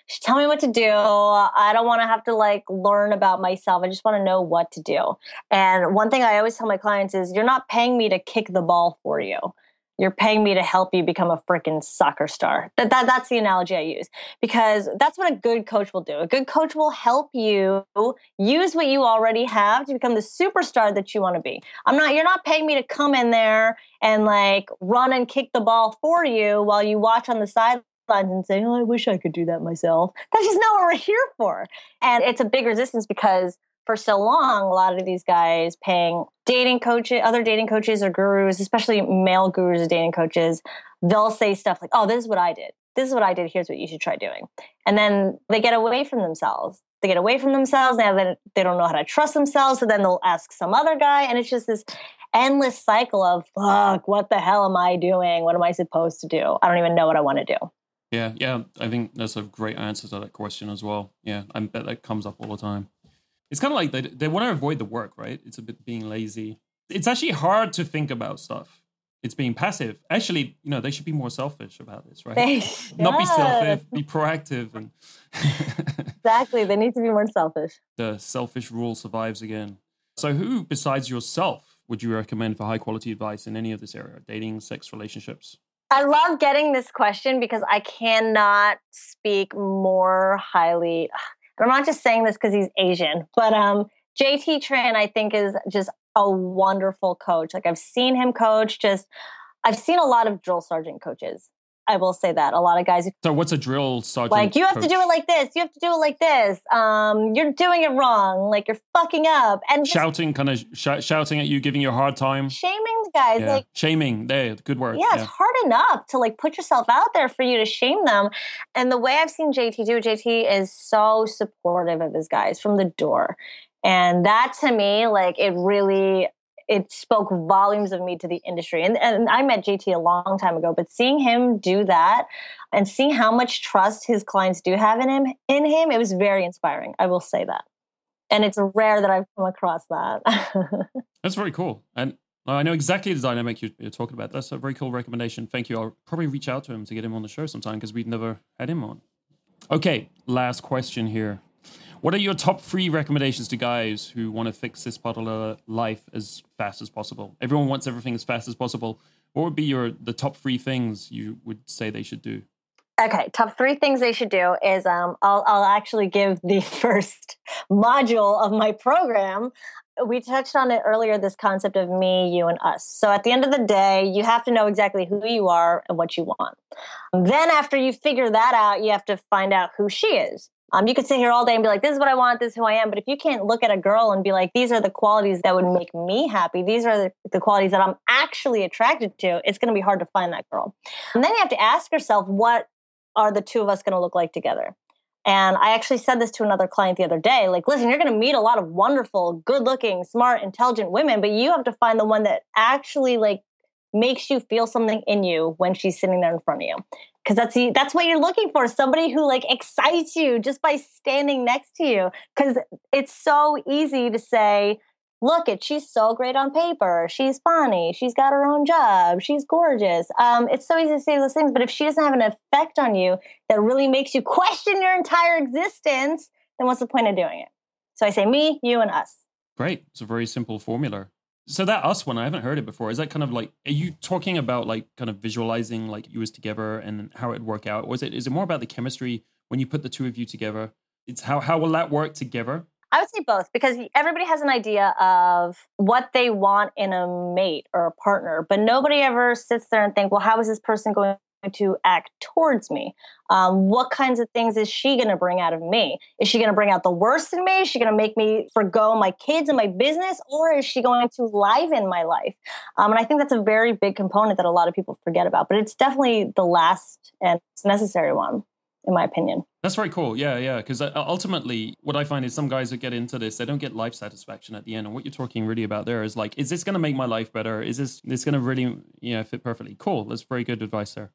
[SPEAKER 2] Just tell me what to do. I don't want to have to like learn about myself. I just want to know what to do. And one thing I always tell my clients is you're not paying me to kick the ball for you you're paying me to help you become a freaking soccer star. That, that that's the analogy I use because that's what a good coach will do. A good coach will help you use what you already have to become the superstar that you want to be. I'm not you're not paying me to come in there and like run and kick the ball for you while you watch on the sidelines and say, "Oh, I wish I could do that myself." That's just not what we're (laughs) here for. And it's a big resistance because for so long, a lot of these guys paying dating coaches, other dating coaches or gurus, especially male gurus or dating coaches, they'll say stuff like, oh, this is what I did. This is what I did. Here's what you should try doing. And then they get away from themselves. They get away from themselves. Now they, they don't know how to trust themselves. So then they'll ask some other guy. And it's just this endless cycle of, fuck, what the hell am I doing? What am I supposed to do? I don't even know what I want to do.
[SPEAKER 1] Yeah, yeah. I think that's a great answer to that question as well. Yeah, I bet that comes up all the time. It's kind of like they, they want to avoid the work, right? It's a bit being lazy. It's actually hard to think about stuff. It's being passive. Actually, you know, they should be more selfish about this, right? They, (laughs) Not be selfish, be proactive. And (laughs)
[SPEAKER 2] exactly. They need to be more selfish.
[SPEAKER 1] The selfish rule survives again. So, who besides yourself would you recommend for high quality advice in any of this area? Dating, sex, relationships?
[SPEAKER 2] I love getting this question because I cannot speak more highly. I'm not just saying this because he's Asian, but um, JT Tran, I think, is just a wonderful coach. Like I've seen him coach. Just I've seen a lot of drill sergeant coaches. I will say that a lot of guys.
[SPEAKER 1] So what's a drill sergeant?
[SPEAKER 2] Like you have
[SPEAKER 1] coach?
[SPEAKER 2] to do it like this. You have to do it like this. Um, you're doing it wrong. Like you're fucking up and
[SPEAKER 1] shouting, kind of sh- shouting at you, giving you a hard time,
[SPEAKER 2] shaming the guys.
[SPEAKER 1] Yeah.
[SPEAKER 2] Like
[SPEAKER 1] shaming. There, good word.
[SPEAKER 2] Yeah, yeah, it's hard enough to like put yourself out there for you to shame them. And the way I've seen JT do, JT is so supportive of his guys from the door. And that to me, like it really it spoke volumes of me to the industry. And, and I met JT a long time ago, but seeing him do that and seeing how much trust his clients do have in him, in him, it was very inspiring. I will say that. And it's rare that I've come across that. (laughs)
[SPEAKER 1] That's very cool. And I know exactly the dynamic you're, you're, talking about. That's a very cool recommendation. Thank you. I'll probably reach out to him to get him on the show sometime because we've never had him on. Okay, last question here. What are your top three recommendations to guys who want to fix this part of their life as fast as possible? Everyone wants everything as fast as possible. What would be your the top three things you would say they should do?
[SPEAKER 2] Okay, top three things they should do is um, I'll, I'll actually give the (laughs) first module of my program. We touched on it earlier this concept of me, you, and us. So at the end of the day, you have to know exactly who you are and what you want. Then, after you figure that out, you have to find out who she is. Um, you could sit here all day and be like, this is what I want, this is who I am. But if you can't look at a girl and be like, these are the qualities that would make me happy, these are the, the qualities that I'm actually attracted to, it's going to be hard to find that girl. And then you have to ask yourself, what are the two of us going to look like together? And I actually said this to another client the other day like, listen, you're going to meet a lot of wonderful, good looking, smart, intelligent women, but you have to find the one that actually like makes you feel something in you when she's sitting there in front of you. Because that's that's what you're looking for somebody who like excites you just by standing next to you. Because it's so easy to say look at she's so great on paper. She's funny. She's got her own job. She's gorgeous. Um, it's so easy to say those things but if she doesn't have an effect on you that really makes you question your entire existence then what's the point of doing it? So i say me you and us.
[SPEAKER 1] Great. It's a very simple formula so that us one, I haven't heard it before. Is that kind of like are you talking about like kind of visualizing like you was together and how it'd work out? Or is it is it more about the chemistry when you put the two of you together? It's how how will that work together?
[SPEAKER 2] I would say both because everybody has an idea of what they want in a mate or a partner, but nobody ever sits there and think, well, how is this person going to act towards me? Um, what kinds of things is she going to bring out of me? Is she going to bring out the worst in me? Is she going to make me forego my kids and my business? Or is she going to liven my life? Um, and I think that's a very big component that a lot of people forget about, but it's definitely the last and necessary one in my opinion.
[SPEAKER 1] That's very cool. Yeah, yeah. Because uh, ultimately, what I find is some guys that get into this, they don't get life satisfaction at the end. And what you're talking really about there is like, is this going to make my life better? Is this this going to really you know fit perfectly? Cool. That's very good advice there.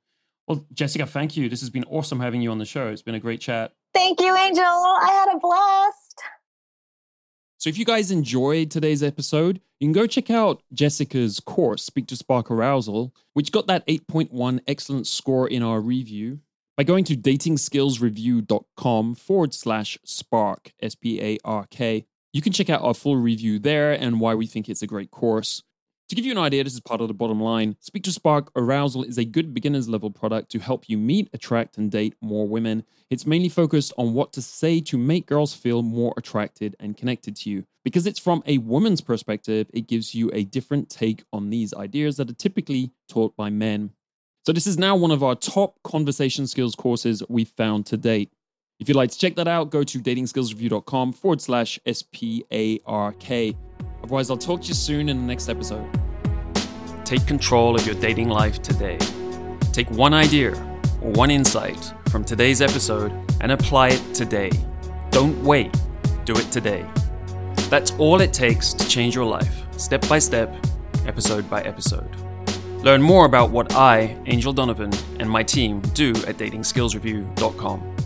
[SPEAKER 1] Well, Jessica, thank you. This has been awesome having you on the show. It's been a great chat.
[SPEAKER 2] Thank you, Angel. I had a blast.
[SPEAKER 1] So if you guys enjoyed today's episode, you can go check out Jessica's course, Speak to Spark Arousal, which got that 8.1 excellent score in our review by going to datingskillsreview.com forward slash spark, S P A R K. You can check out our full review there and why we think it's a great course. To give you an idea, this is part of the bottom line. Speak to Spark Arousal is a good beginner's level product to help you meet, attract, and date more women. It's mainly focused on what to say to make girls feel more attracted and connected to you. Because it's from a woman's perspective, it gives you a different take on these ideas that are typically taught by men. So, this is now one of our top conversation skills courses we've found to date. If you'd like to check that out, go to datingskillsreview.com forward slash S P A R K. Otherwise, I'll talk to you soon in the next episode. Take control of your dating life today. Take one idea or one insight from today's episode and apply it today. Don't wait, do it today. That's all it takes to change your life, step by step, episode by episode. Learn more about what I, Angel Donovan, and my team do at datingskillsreview.com.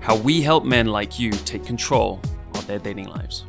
[SPEAKER 1] How we help men like you take control of their dating lives.